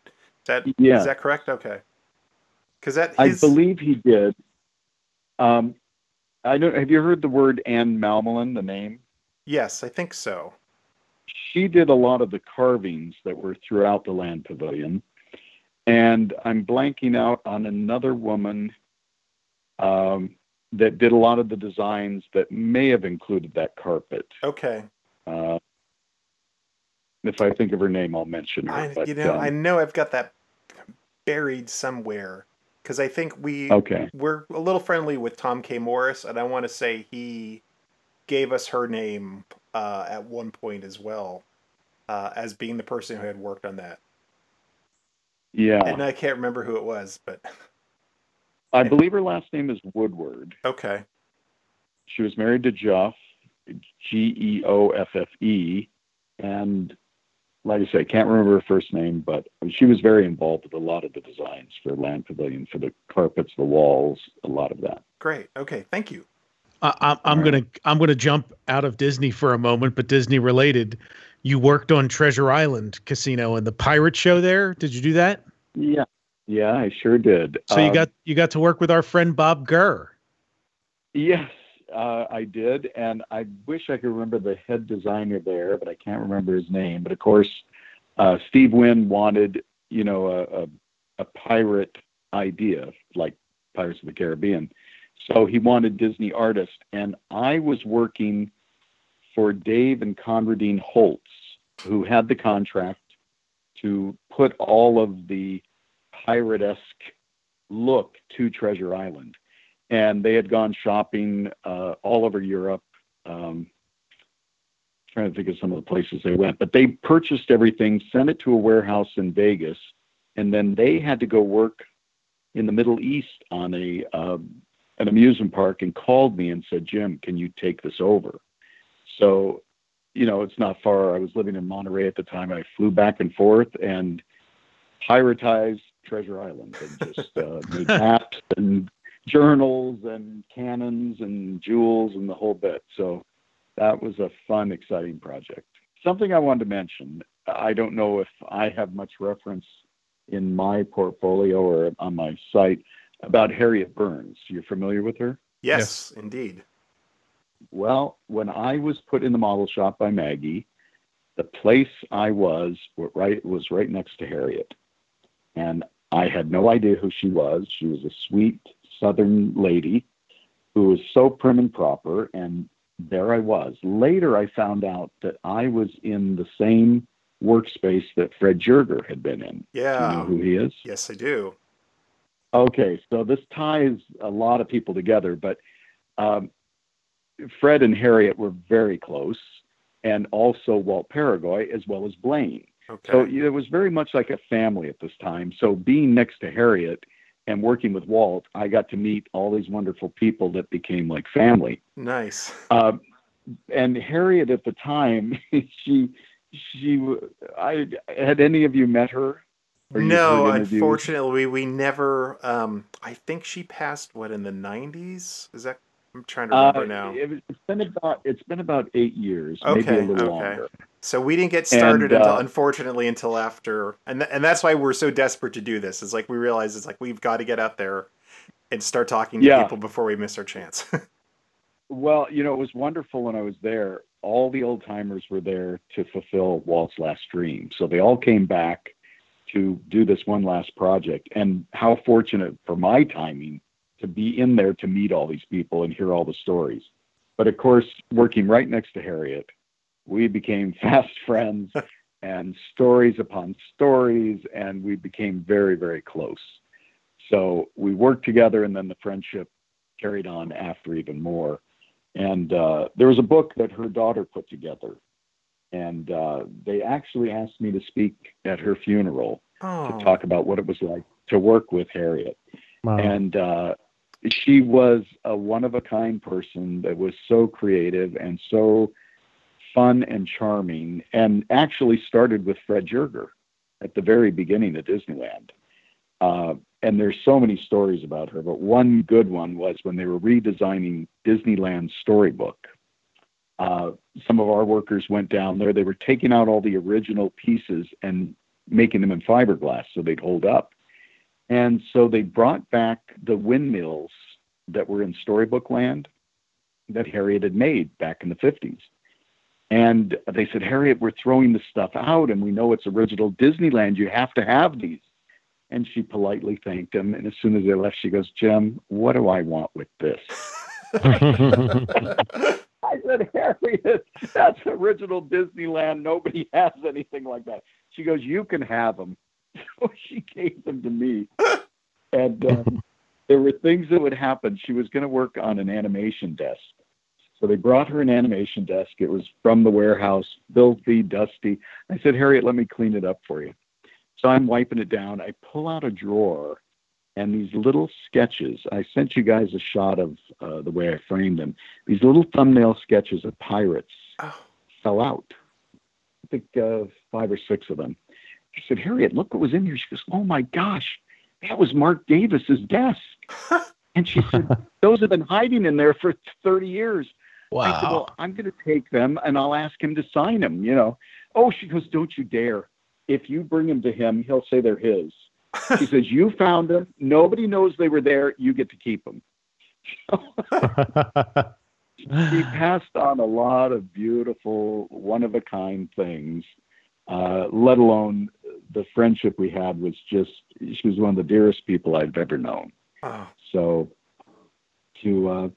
C: Is that
B: Yeah.
C: is that correct? Okay. Because that
B: I believe he did. Um, I don't. Have you heard the word Anne Malmelin, the name?
C: yes, I think so.
B: She did a lot of the carvings that were throughout the land pavilion, and I'm blanking out on another woman um, that did a lot of the designs that may have included that carpet.
C: Okay.
B: Uh, if I think of her name, I'll mention her.
C: I
B: but,
C: you know
B: um,
C: I know I've got that buried somewhere because I think we
B: Okay.
C: we're a little friendly with Tom K Morris, and I want to say he gave us her name uh, at one point as well uh, as being the person who had worked on that.
B: yeah,
C: And I can't remember who it was, but
B: I believe her last name is Woodward.
C: okay.
B: She was married to Geoff, G E O F F E, and like I say, I can't remember her first name, but she was very involved with a lot of the designs for Land Pavilion, for the carpets, the walls, a lot of that.
C: Great. Okay. Thank you.
D: I, I'm, I'm gonna I'm gonna jump out of Disney for a moment, but Disney related. You worked on Treasure Island Casino and the pirate show there. Did you do that?
B: Yeah, yeah, I sure did.
D: So you
B: Um,
D: got you got to work with our friend Bob Gurr.
B: Yes, uh, I did, and I wish I could remember the head designer there, but I can't remember his name. But of course, uh, Steve Wynn wanted, you know, a, a, a pirate idea like Pirates of the Caribbean, so he wanted Disney artists, and I was working for Dave and Conradine Holtz, who had the contract to put all of the pirate-esque look to Treasure Island and they had gone shopping uh, all over Europe. Um, trying to think of some of the places they went, but they purchased everything, sent it to a warehouse in Vegas, and then they had to go work in the Middle East on a um, an amusement park and called me and said, "Jim, can you take this over?" So, you know, it's not far. I was living in Monterey at the time. I flew back and forth and piratized Treasure Island and just uh, made maps and journals and cannons and jewels and the whole bit. So that was a fun, exciting project. Something I wanted to mention. I don't know if I have much reference in my portfolio or on my site about Harriet Burns. You're familiar with her?
C: Yes, indeed.
B: Well, when I was put in the model shop by Maggie, the place I was right was right next to Harriet, and I had no idea who she was. She was a sweet Southern lady who was so prim and proper, and there I was. Later, I found out that I was in the same workspace that Fred Joerger had been in. Do you
C: Yeah.
B: know who he is?
C: Yes, I do.
B: Okay, so this ties a lot of people together, but um, Fred and Harriet were very close, and also Walt Peregoy as well as Blaine.
C: Okay.
B: So it was very much like a family at this time. So being next to Harriet and working with Walt, I got to meet all these wonderful people that became like family.
C: nice.
B: Um, and Harriet at the time, she she I had any of you met her?
C: No, unfortunately, we, we never. Um, I think she passed what in the '90s. Is that? I'm trying to remember
B: Uh,
C: now.
B: it it's been about it's been about eight years, maybe a little
C: okay.
B: longer.
C: So we didn't get started
B: And,
C: until,
B: uh,
C: unfortunately, until after, and th- and that's why we're so desperate to do this. It's like we realize it's like we've got to get out there and start talking to
B: Yeah.
C: people before we miss our chance.
B: Well, you know, it was wonderful when I was there. All the old timers were there to fulfill Walt's last dream, so they all came back to do this one last project. And how fortunate for my timing to be in there to meet all these people and hear all the stories. But of course, working right next to Harriet, we became fast friends and stories upon stories, and we became very, very close. So we worked together, and then the friendship carried on after even more. And uh, there was a book that her daughter put together, and uh, they actually asked me to speak at her funeral
C: oh,
B: to talk about what it was like to work with Harriet
A: Wow.
B: and uh, she was a one of a kind person that was so creative and so fun and charming and actually started with Fred Joerger at the very beginning of Disneyland. Uh, and there's so many stories about her, but one good one was when they were redesigning Disneyland Storybook. Uh, some of our workers went down there. They were taking out all the original pieces and making them in fiberglass so they'd hold up. And so they brought back the windmills that were in Storybook Land that Harriet had made back in the 50s. And they said, Harriet, we're throwing this stuff out and we know it's original Disneyland. You have to have these. And she politely thanked him. And as soon as they left, she goes, Jim, what do I want with this? I said, Harriet, that's original Disneyland. Nobody has anything like that. She goes, You can have them. So she gave them to me. And uh, there were things that would happen. She was going to work on an animation desk. So they brought her an animation desk. It was from the warehouse, filthy, dusty. I said, Harriet, let me clean it up for you. So I'm wiping it down. I pull out a drawer and these little sketches. I sent you guys a shot of uh, the way I framed them. These little thumbnail sketches of pirates
C: Oh.
B: fell out. I think uh, five or six of them. I said, Harriet, look what was in here. She goes, Oh my gosh, that was Marc Davis's desk. and she said, Those have been hiding in there for 30 years. I said, Well, I'm going to take them and I'll ask him to sign them, you know. Oh, she goes, Don't you dare. If you bring them to him, he'll say they're his. She says, You found them. Nobody knows they were there. You get to keep them. she passed on a lot of beautiful, one of a kind things, uh, let alone the friendship we had was just, she was one of the dearest people I've ever known.
C: Oh,
B: So to, uh,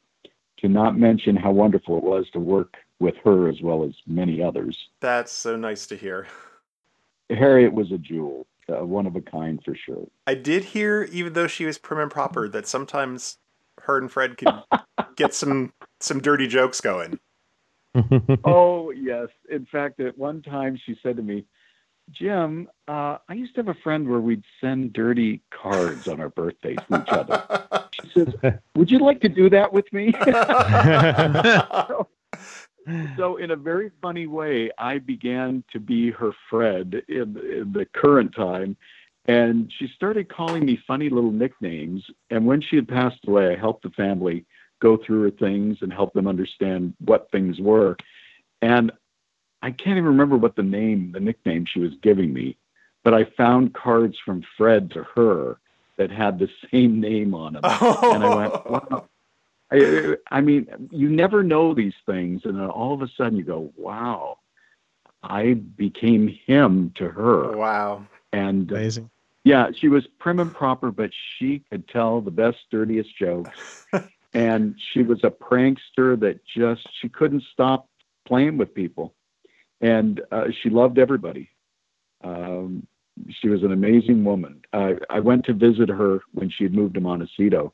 B: to not mention how wonderful it was to work with her as well as many others.
C: that's so nice to hear.
B: Harriet was a jewel, uh, one of a kind for sure.
C: I did hear, even though she was prim and proper, that sometimes her and Fred could get some some dirty jokes going.
B: oh yes. In fact, at one time she said to me, "Jim, uh, I used to have a friend where we'd send dirty cards on our birthdays to each other." She says, "Would you like to do that with me?" so, so, in a very funny way, I began to be her Fred in, in the current time. And she started calling me funny little nicknames. And when she had passed away, I helped the family go through her things and help them understand what things were. And I can't even remember what the name, the nickname she was giving me, but I found cards from Fred to her that had the same name on them. And I went, wow. I, I mean, you never know these things. And then all of a sudden you go, wow, I became him to her.
C: Wow.
B: And uh,
D: Amazing.
B: yeah, she was prim and proper, but she could tell the best, dirtiest jokes. and she was a prankster that just, she couldn't stop playing with people. And uh, she loved everybody. Um, she was an amazing woman. Uh, I went to visit her when she had moved to Montecito,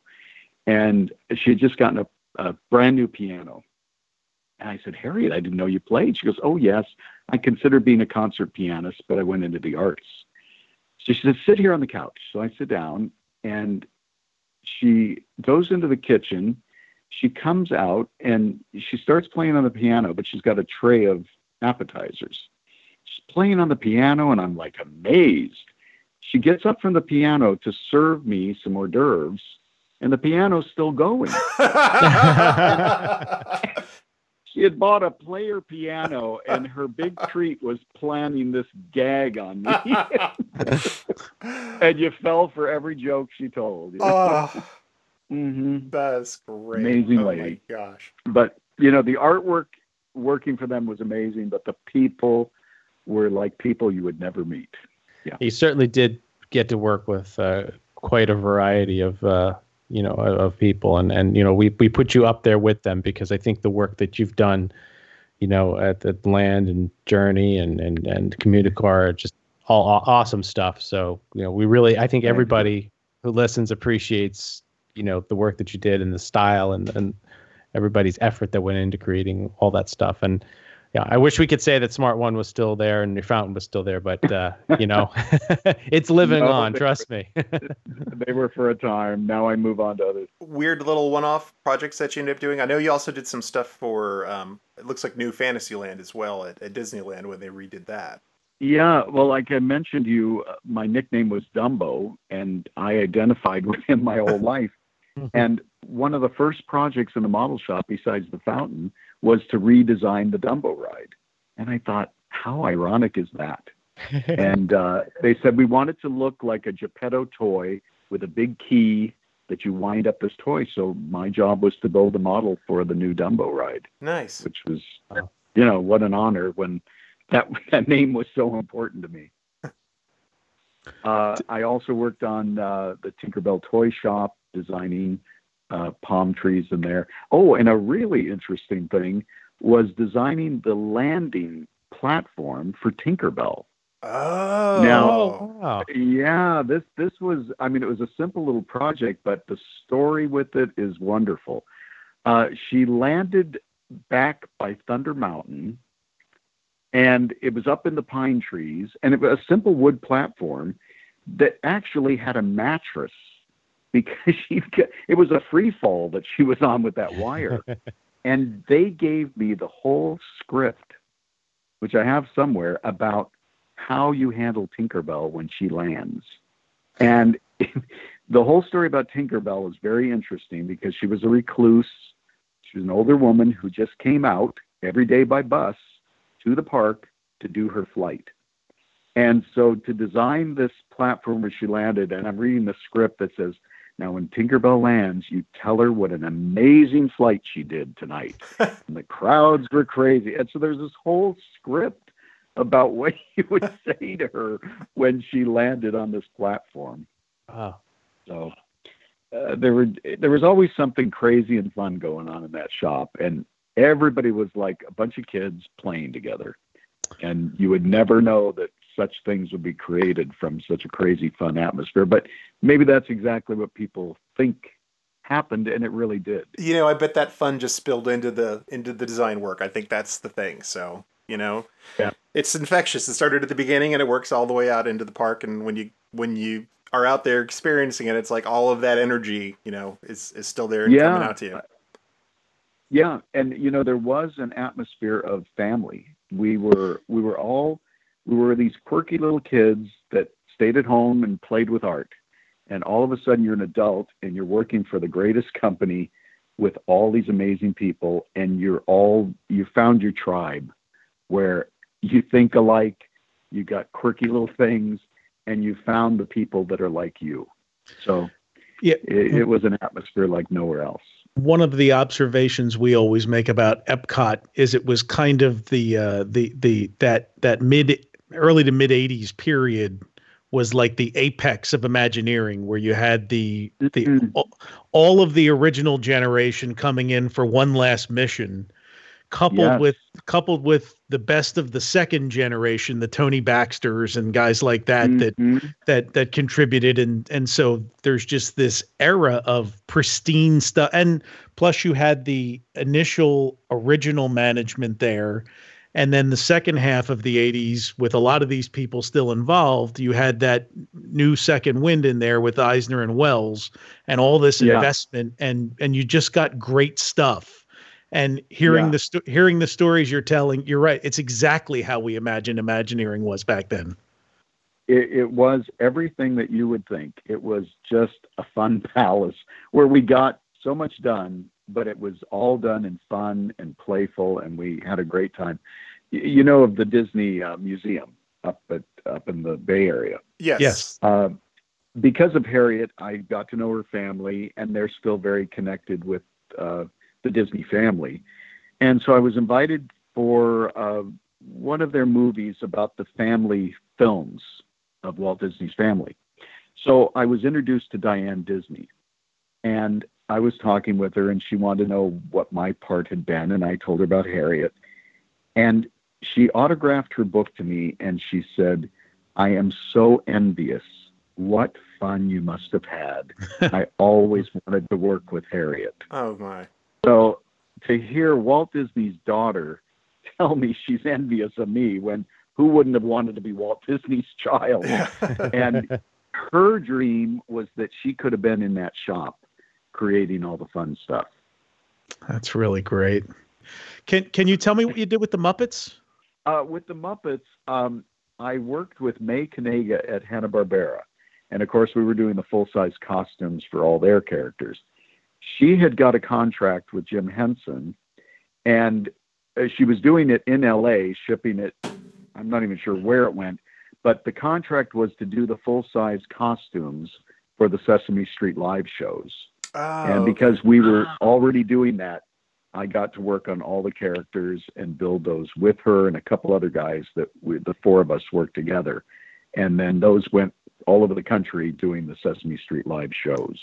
B: and she had just gotten a, a brand new piano. And I said, Harriet, I didn't know you played. She goes, Oh, yes. I considered being a concert pianist, but I went into the arts. So she said, Sit here on the couch. So I sit down, and she goes into the kitchen. She comes out and she starts playing on the piano, but she's got a tray of appetizers. She's playing on the piano, and I'm like amazed. She gets up from the piano to serve me some hors d'oeuvres, and the piano's still going. she had bought a player piano, and her big treat was planning this gag on me. and you fell for every joke she told. you know?
C: oh,
B: Mhm.
C: that's great.
B: Amazing
C: oh my
B: lady.
C: gosh.
B: But you know, the artwork working for them was amazing, but the people were like people you would never meet. Yeah.
A: You certainly did get to work with uh, quite a variety of uh, you know of, people and and you know we we put you up there with them because I think the work that you've done you know at the land and journey and and and CommuniCore are just all aw- awesome stuff so you know we really I think everybody who listens appreciates you know the work that you did and the style and and everybody's effort that went into creating all that stuff and yeah, I wish we could say that Smart One was still there and New fountain was still there, but uh, you know, it's living
B: No,
A: on.
B: they-
A: Trust me.
B: they were for a time. Now I move on to others.
C: Weird little one-off projects that you ended up doing. I know you also did some stuff for. Um, it looks like New Fantasyland as well at, at Disneyland when they redid that.
B: Yeah, well, like I mentioned to you, uh, my nickname was Dumbo, and I identified with him my whole life. and one of the first projects in the model shop, besides the fountain, was to redesign the Dumbo ride. And I thought, how ironic is that? and uh, they said we want it to look like a Geppetto toy with a big key that you wind up this toy. So my job was to build a model for the new Dumbo ride.
C: Nice.
B: Which was, you know, what an honor when that that name was so important to me. Uh, I also worked on uh, the Tinkerbell toy shop, designing uh, palm trees in there. Oh, and a really interesting thing was designing the landing platform for Tinkerbell.
C: Oh.
B: Now,
A: wow.
B: yeah, this this was. I mean, it was a simple little project, but the story with it is wonderful. Uh, she landed back by Thunder Mountain, and it was up in the pine trees, and it was a simple wood platform that actually had a mattress because she it was a free fall that she was on with that wire, and they gave me the whole script, which I have somewhere about how you handle Tinkerbell when she lands. And the whole story about Tinkerbell is very interesting because she was a recluse. She was an older woman who just came out every day by bus to the park to do her flight. And so to design this platform where she landed, and I'm reading the script that says, now when Tinkerbell lands, you tell her what an amazing flight she did tonight. and the crowds were crazy. And so there's this whole script about what you would say to her when she landed on this platform.
A: Wow.
B: So uh, there were there was always something crazy and fun going on in that shop, and everybody was like a bunch of kids playing together, and you would never know that such things would be created from such a crazy fun atmosphere. But maybe that's exactly what people think happened and it really did.
C: You know, I bet that fun just spilled into the into the design work. I think that's the thing. So, you know.
B: Yeah.
C: It's infectious. It started at the beginning and it works all the way out into the park and when you when you are out there experiencing it, it's like all of that energy, you know, is is still there and
B: Yeah.
C: coming out to you.
B: Yeah, and you know there was an atmosphere of family. We were we were all we were these quirky little kids that stayed at home and played with art. And all of a sudden you're an adult and you're working for the greatest company with all these amazing people and you're all you found your tribe where you think alike, you got quirky little things and you found the people that are like you. So
D: Yeah.
B: it, it was an atmosphere like nowhere else.
D: one of the observations we always make about Epcot is it was kind of the uh, the the that that mid early to mid 80s period was like the apex of imagineering where you had the the all, all of the original generation coming in for one last mission coupled
B: Yes.
D: with coupled with the best of the second generation the Tony Baxters and guys like that that
B: Mhm.
D: that that contributed and and so there's just this era of pristine stuff and plus you had the initial original management there and then the second half of the 80s with a lot of these people still involved you had that new second wind in there with Eisner and Wells and all this
B: Yeah.
D: investment and and you just got great stuff and hearing
B: Yeah.
D: the sto- hearing the stories you're telling you're right it's exactly how we imagined imagineering was back then
B: it, it was everything that you would think. It was just a fun palace where we got so much done, but it was all done in fun and playful, and we had a great time. Y- You know of the Disney uh, Museum up at up in the Bay Area.
C: Yes.
D: Yes.
B: Uh, because of Harriet, I got to know her family, and they're still very connected with uh, the Disney family. And so I was invited for uh, one of their movies about the family films of Walt Disney's family. So I was introduced to Diane Disney, and I was talking with her, and she wanted to know what my part had been, and I told her about Harriet. And she autographed her book to me, and she said, I am so envious. What fun you must have had. I always wanted to work with Harriet.
C: Oh my.
B: So to hear Walt Disney's daughter tell me she's envious of me when who wouldn't have wanted to be Walt Disney's child? and her dream was that she could have been in that shop creating all the fun stuff.
D: That's really great. Can can you tell me what you did with the Muppets?
B: Uh, with the Muppets, um, I worked with May Kanega at Hanna Barbera, and of course we were doing the full size costumes for all their characters. She had got a contract with Jim Henson, and uh, she was doing it in L.A., shipping it. I'm not even sure where it went, but the contract was to do the full size costumes for the Sesame Street live shows.
C: Oh,
B: and because we were already doing that, I got to work on all the characters and build those with her and a couple other guys that we, the four of us worked together. And then those went all over the country doing the Sesame Street live shows.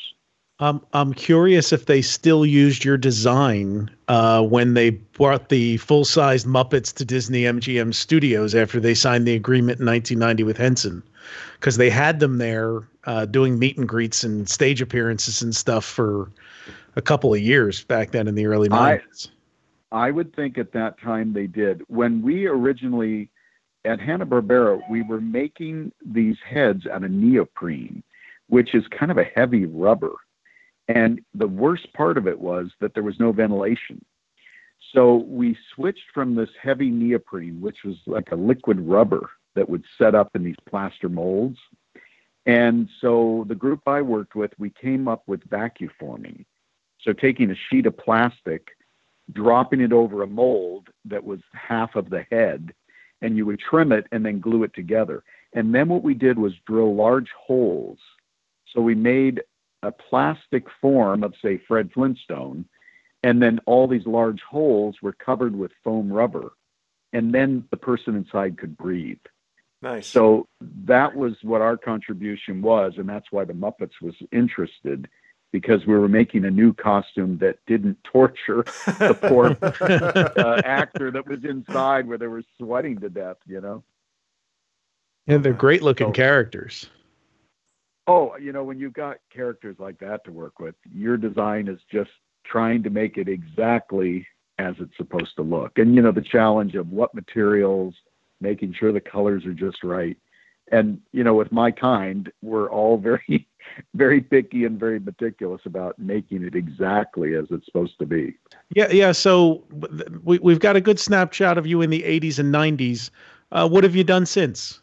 D: Um, I'm curious if they still used your design uh, when they brought the full sized Muppets to Disney MGM Studios after they signed the agreement in 1990 with Henson. Because they had them there uh, doing meet and greets and stage appearances and stuff for a couple of years back then in the early 90s.
B: I, I would think at that time they did. When we originally, at Hanna-Barbera, we were making these heads out of neoprene, which is kind of a heavy rubber and the worst part of it was that there was no ventilation. So we switched from this heavy neoprene, which was like a liquid rubber that would set up in these plaster molds. And so the group I worked with, we came up with vacuforming. So taking a sheet of plastic, dropping it over a mold that was half of the head, and you would trim it and then glue it together. And then what we did was drill large holes. So we made a plastic form of, say, Fred Flintstone, and then all these large holes were covered with foam rubber, and then the person inside could breathe.
C: Nice.
B: So that was what our contribution was, and that's why the Muppets was interested because we were making a new costume that didn't torture the poor uh, actor that was inside where they were sweating to death, you know?
D: Yeah, they're great looking so, characters.
B: Oh, you know, when you've got characters like that to work with, your design is just trying to make it exactly as it's supposed to look. And, you know, the challenge of what materials, making sure the colors are just right. And, you know, with my kind, we're all very, very picky and very meticulous about making it exactly as it's supposed to be.
D: Yeah. Yeah. So we, we've got a good snapshot of you in the 80s and 90s. Uh, what have you done since?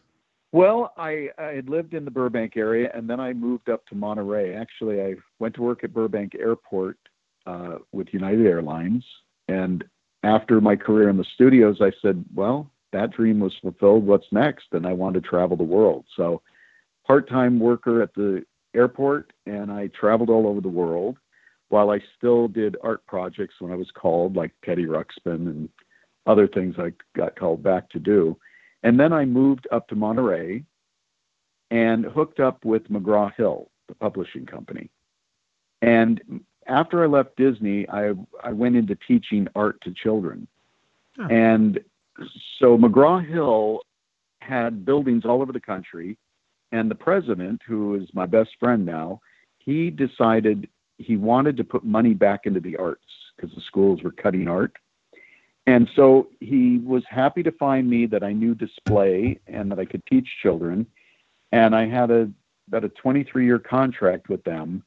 B: Well, I, I had lived in the Burbank area, and then I moved up to Monterey. Actually, I went to work at Burbank Airport uh, with United Airlines, and after my career in the studios, I said, "Well, that dream was fulfilled. What's next?" And I wanted to travel the world. So, part-time worker at the airport, and I traveled all over the world while I still did art projects when I was called, like Teddy Ruxpin and other things I got called back to do. And then I moved up to Monterey and hooked up with McGraw Hill, the publishing company. And after I left Disney, I, I went into teaching art to children. Oh. And so McGraw Hill had buildings all over the country. And the president, who is my best friend now, he decided he wanted to put money back into the arts because the schools were cutting art. And so he was happy to find me that I knew display and that I could teach children. And I had a about a 23 year contract with them,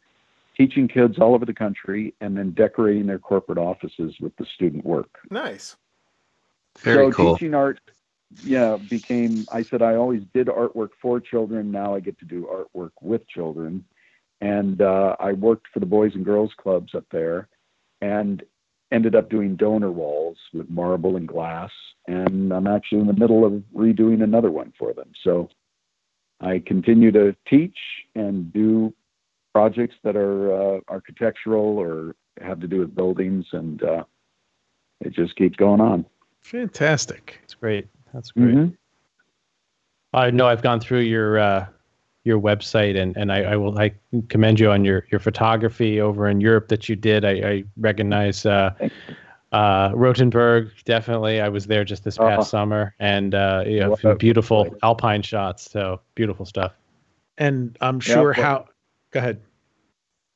B: teaching kids all over the country and then decorating their corporate offices with the student work.
C: Nice.
E: Very
B: so
E: cool.
B: teaching art, yeah, became. I said I always did artwork for children. Now I get to do artwork with children, and uh, I worked for the Boys and Girls Clubs up there, and ended up doing donor walls with marble and glass, and I'm actually in the middle of redoing another one for them. So I continue to teach and do projects that are uh, architectural or have to do with buildings, and uh, it just keeps going on.
D: Fantastic.
A: That's great. That's great. Mm-hmm. I know I've gone through your uh, your website and, and I, I will I commend you on your, your photography over in Europe that you did. I, I recognize uh, uh, Rothenburg definitely. I was there just this past uh-huh. summer and uh, you know, beautiful alpine shots. So beautiful stuff.
D: And I'm sure yeah, how. Go ahead.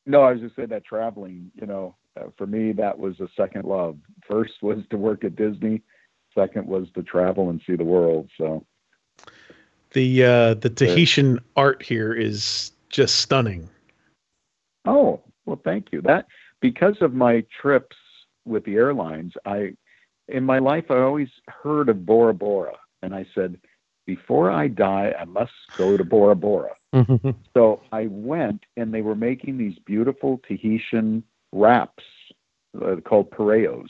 B: No, I was just saying that traveling. You know, uh, for me that was a second love. First was to work at Disney. Second was to travel and see the world. So
D: the uh, the Tahitian art here is just stunning.
B: Oh well, thank you. That because of my trips with the airlines, I in my life I always heard of Bora Bora, and I said, before I die, I must go to Bora Bora. so I went, and they were making these beautiful Tahitian wraps uh, called pareos.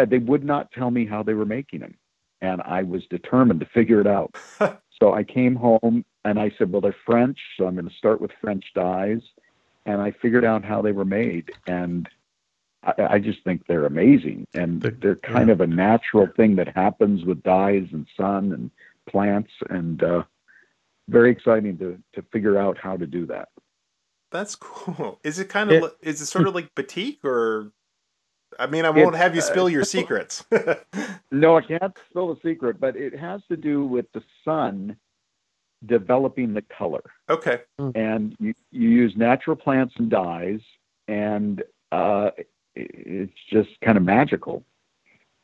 B: Uh, they would not tell me how they were making them, and I was determined to figure it out. so I came home and I said, "Well, they're French, so I'm going to start with French dyes." And I figured out how they were made, and I, I just think they're amazing, and they're kind
D: yeah.
B: of a natural thing that happens with dyes and sun and plants, and uh, very exciting to to figure out how to do that.
C: That's cool. Is it kind of
D: It-
C: li- is it sort of like batik or? I mean, I won't
B: It,
C: have you
B: uh,
C: spill your secrets.
B: No, I can't spill the secret, but it has to do with the sun developing the color.
C: okay.
B: and you, you use natural plants and dyes, and uh, it- it's just kind of magical.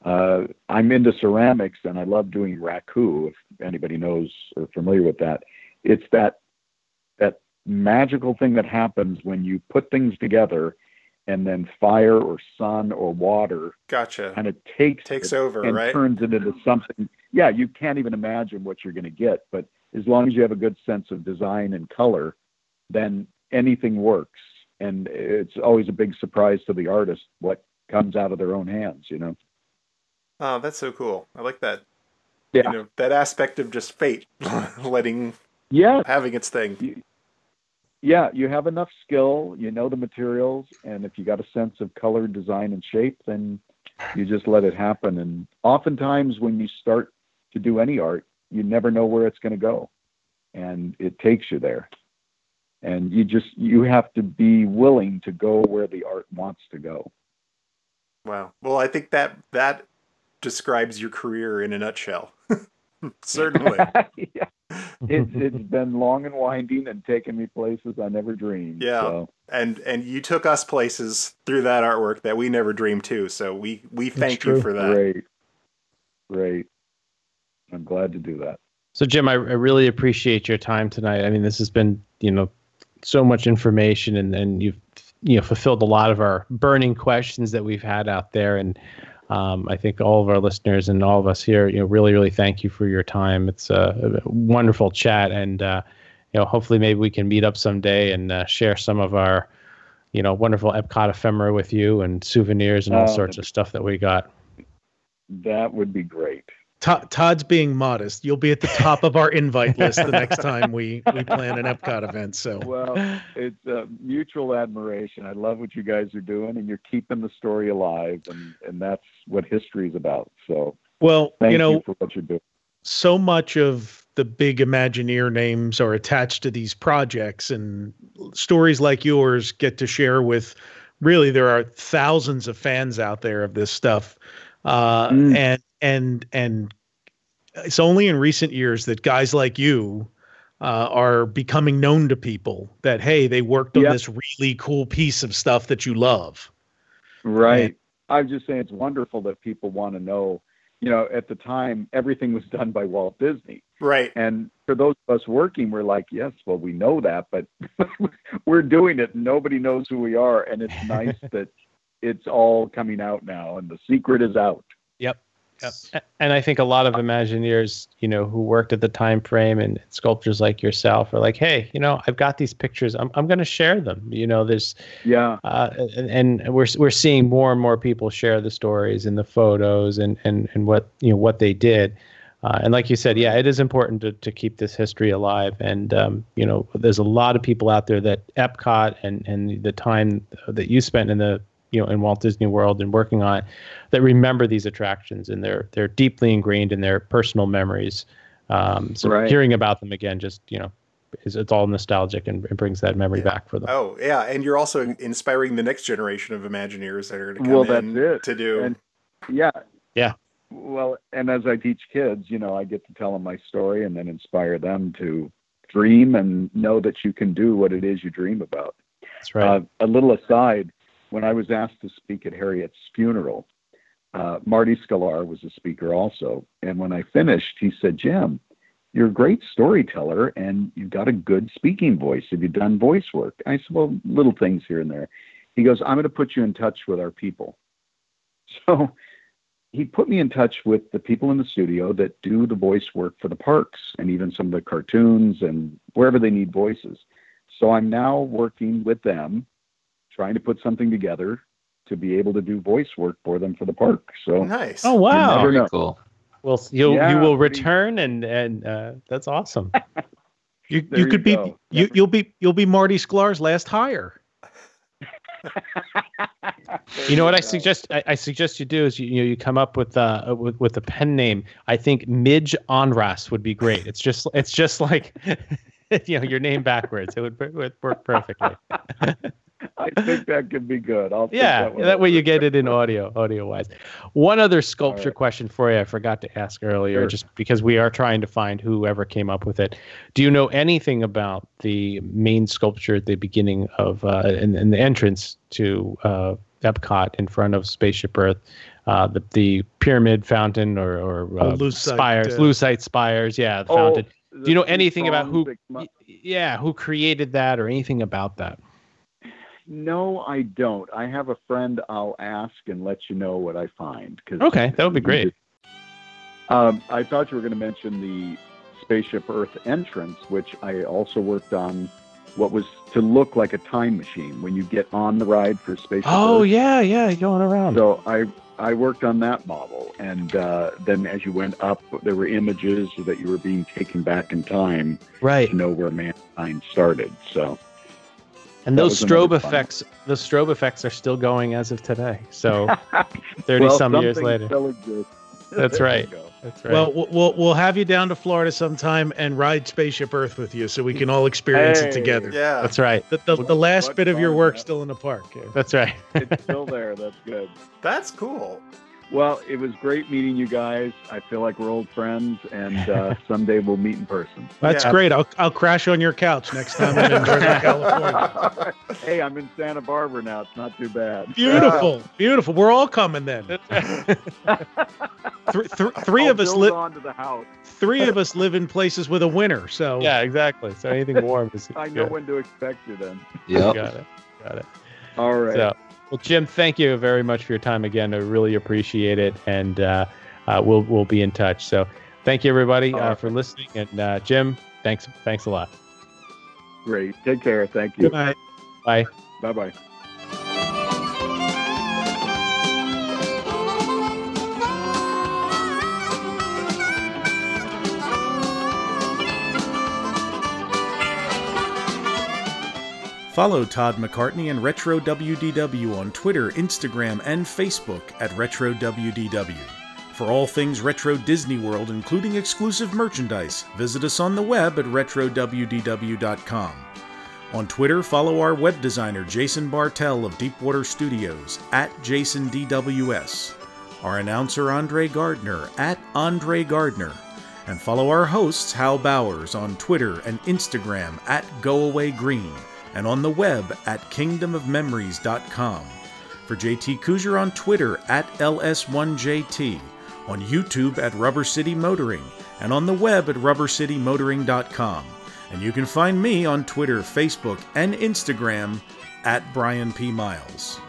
B: Uh, I'm into ceramics, and I love doing raku. If anybody knows or familiar with that, it's that that magical thing that happens when you put things together, and then fire or sun or water
C: Gotcha.
B: kind of takes
C: Takes over,
B: and
C: right?
B: turns it into something. Yeah, you can't even imagine what you're going to get, but as long as you have a good sense of design and color, then anything works. And it's always a big surprise to the artist what comes out of their own hands, you know.
C: Oh, that's so cool. I like that.
B: Yeah.
C: You know, that aspect of just fate, letting
B: Yeah,
C: having its thing.
B: Yeah, you have enough skill, you know the materials, and if you got a sense of color, design, and shape, then you just let it happen. And oftentimes, when you start to do any art, you never know where it's going to go, and it takes you there. And you just you have to be willing to go where the art wants to go.
C: Wow. Well, I think that that describes your career in a nutshell. Certainly.
B: yeah. It's it's been long and winding and taken me places I never dreamed.
C: Yeah.
B: So,
C: and and you took us places through that artwork that we never dreamed too. So we we thank you for that.
B: great. Great. I'm glad to do that.
A: So, Jim, I, I really appreciate your time tonight. I mean, this has been, you know, so much information, and, and you've, you know, fulfilled a lot of our burning questions that we've had out there. And um, I think all of our listeners and all of us here, you know, really, really thank you for your time. It's a, a wonderful chat, and uh, you know, hopefully, maybe we can meet up someday and uh, share some of our, you know, wonderful Epcot ephemera with you and souvenirs and all
B: Oh,
A: sorts of stuff that we got.
B: That would be great.
D: Todd, Todd's being modest. You'll be at the top of our invite list the next time we we plan an Epcot event. So
B: Well, it's uh, mutual admiration. I love what you guys are doing, and you're keeping the story alive, and, and that's what history is about. So,
D: well,
B: thank
D: you know,
B: you for what you're doing.
D: so much of the big Imagineer names are attached to these projects, and stories like yours get to share with. Really, there are thousands of fans out there of this stuff, uh,
B: Mm.
D: and and and it's only in recent years that guys like you uh, are becoming known to people. That hey, they worked on
B: Yep.
D: this really cool piece of stuff that you love.
B: Right. I'm just saying it's wonderful that people want to know. You know, at the time, everything was done by Walt Disney.
C: Right.
B: And for those of us working, we're like, yes, well, we know that, but we're doing it. Nobody knows who we are. And it's nice that it's all coming out now and the secret is out.
D: Yep.
A: A- And I think a lot of Imagineers, you know, who worked at the time frame and sculptors like yourself are like, hey, you know, I've got these pictures. I'm, I'm going to share them. You know, there's,
B: Yeah.
A: uh, and, and we're we're seeing more and more people share the stories and the photos and and and what you know what they did. Uh, and like you said, yeah, it is important to, to keep this history alive. And um, you know, there's a lot of people out there that Epcot and and the time that you spent in the you know in Walt Disney World and working on it, that remember these attractions and they're they're deeply ingrained in their personal memories. Um, so
B: Right.
A: hearing about them again, just you know, is it's all nostalgic and it brings that memory back for them.
C: Oh yeah, and you're also inspiring the next generation of Imagineers that are going to come
B: Well,
C: in
B: it.
C: to do.
B: And yeah.
A: Yeah.
B: Well, and as I teach kids, you know, I get to tell them my story and then inspire them to dream and know that you can do what it is you dream about.
A: That's right.
B: Uh, a little aside, when I was asked to speak at Harriet's funeral, uh, Marty Sklar was a speaker also. And when I finished, he said, Jim, you're a great storyteller and you've got a good speaking voice. Have you done voice work? I said, well, little things here and there. He goes, I'm going to put you in touch with our people. So he put me in touch with the people in the studio that do the voice work for the parks and even some of the cartoons and wherever they need voices. So I'm now working with them, trying to put something together to be able to do voice work for them for the park. So
C: nice.
A: Oh wow,
B: never know.
E: cool.
A: Well, you
B: Yeah,
A: you will return, and and uh, that's awesome.
F: You
B: There
F: you
B: you
F: could be you you'll be you'll be Marty Sklar's last hire.
A: you know what I
B: go.
A: suggest? I, I suggest you do is you you, know, you come up with uh with with a pen name. I think Midge Onras would be great. It's just it's just like you know your name backwards. It would, it would work perfectly.
B: I think that could be good. I'll
A: Yeah,
B: one
A: that way you get it in audio, audio wise. One other sculpture
B: right.
A: question for you, I forgot to ask earlier,
B: Sure.
A: just because we are trying to find whoever came up with it. Do you know anything about the main sculpture at the beginning of uh, in, in the entrance to uh, Epcot in front of Spaceship Earth? Uh, the the pyramid fountain or, or uh,
F: Oh, Lucite,
A: spires,
F: uh,
A: Lucite spires, yeah, the
B: Oh,
A: fountain. Do you know anything about who?
B: prongs that come up-
A: y- Yeah, who created that or anything about that?
B: No, I don't. I have a friend I'll ask and let you know what I find. 'cause
A: Okay, that would be great.
B: Um, I thought you were going to mention the Spaceship Earth entrance, which I also worked on what was to look like a time machine when you get on the ride for Spaceship
A: Oh
B: Earth.
A: yeah, yeah, going around.
B: So I I worked on that model, and uh, then as you went up, there were images that you were being taken back in time
A: right.
B: to know where mankind started. So
A: And those
B: was another
A: strobe
B: fun-
A: effects, those strobe effects are still going as of today. So thirty
B: well,
A: some years later.
B: still.
A: That's
B: There
A: right. That's right.
F: Well, we'll- we'll we'll have you down to Florida sometime and ride Spaceship Earth with you, so we can all experience
B: Hey.
F: it together.
C: Yeah.
A: that's right.
F: The, the, the last bit of your
B: fun,
F: work
B: man.
F: still in the park. yeah.
A: That's right.
B: It's still there. That's good.
C: That's cool.
B: Well, it was great meeting you guys. I feel like we're old friends, and uh, someday we'll meet in person.
F: That's
C: Yeah.
F: great. I'll I'll crash on your couch next time I'm in Northern California.
B: hey, I'm in Santa Barbara now. It's not too bad.
F: Beautiful, beautiful. We're all coming then. Three, th- three
B: I'll
F: of us live.
B: on to the house.
F: Three of us live in places with a winter. So
A: yeah, exactly. So anything warm is
B: I know
A: good.
B: when to expect you then.
E: Yeah,
A: Got it. Got it.
B: All right.
A: So, well, Jim, thank you very much for your time again. I really appreciate it, and uh, uh, we'll we'll be in touch. So, thank you everybody uh,
B: right.
A: for listening, and uh, Jim, thanks thanks a lot.
B: Great. Take care. Thank you.
F: good night.
A: Bye bye.
B: Bye bye.
D: Follow Todd McCartney and Retro WDW on Twitter, Instagram, and Facebook at Retro WDW. For all things Retro Disney World, including exclusive merchandise, visit us on the web at RetroWDW.com. On Twitter, follow our web designer Jason Bartell of Deepwater Studios at JasonDWS, our announcer Andre Gardner at Andre Gardner, and follow our hosts Hal Bowers on Twitter and Instagram at GoAwayGreen and on the web at kingdomofmemories.com. For JT Kujar on Twitter at LS1JT, on YouTube at Rubber City Motoring, and on the web at rubbercitymotoring.com. And you can find me on Twitter, Facebook, and Instagram at Brian P. Miles.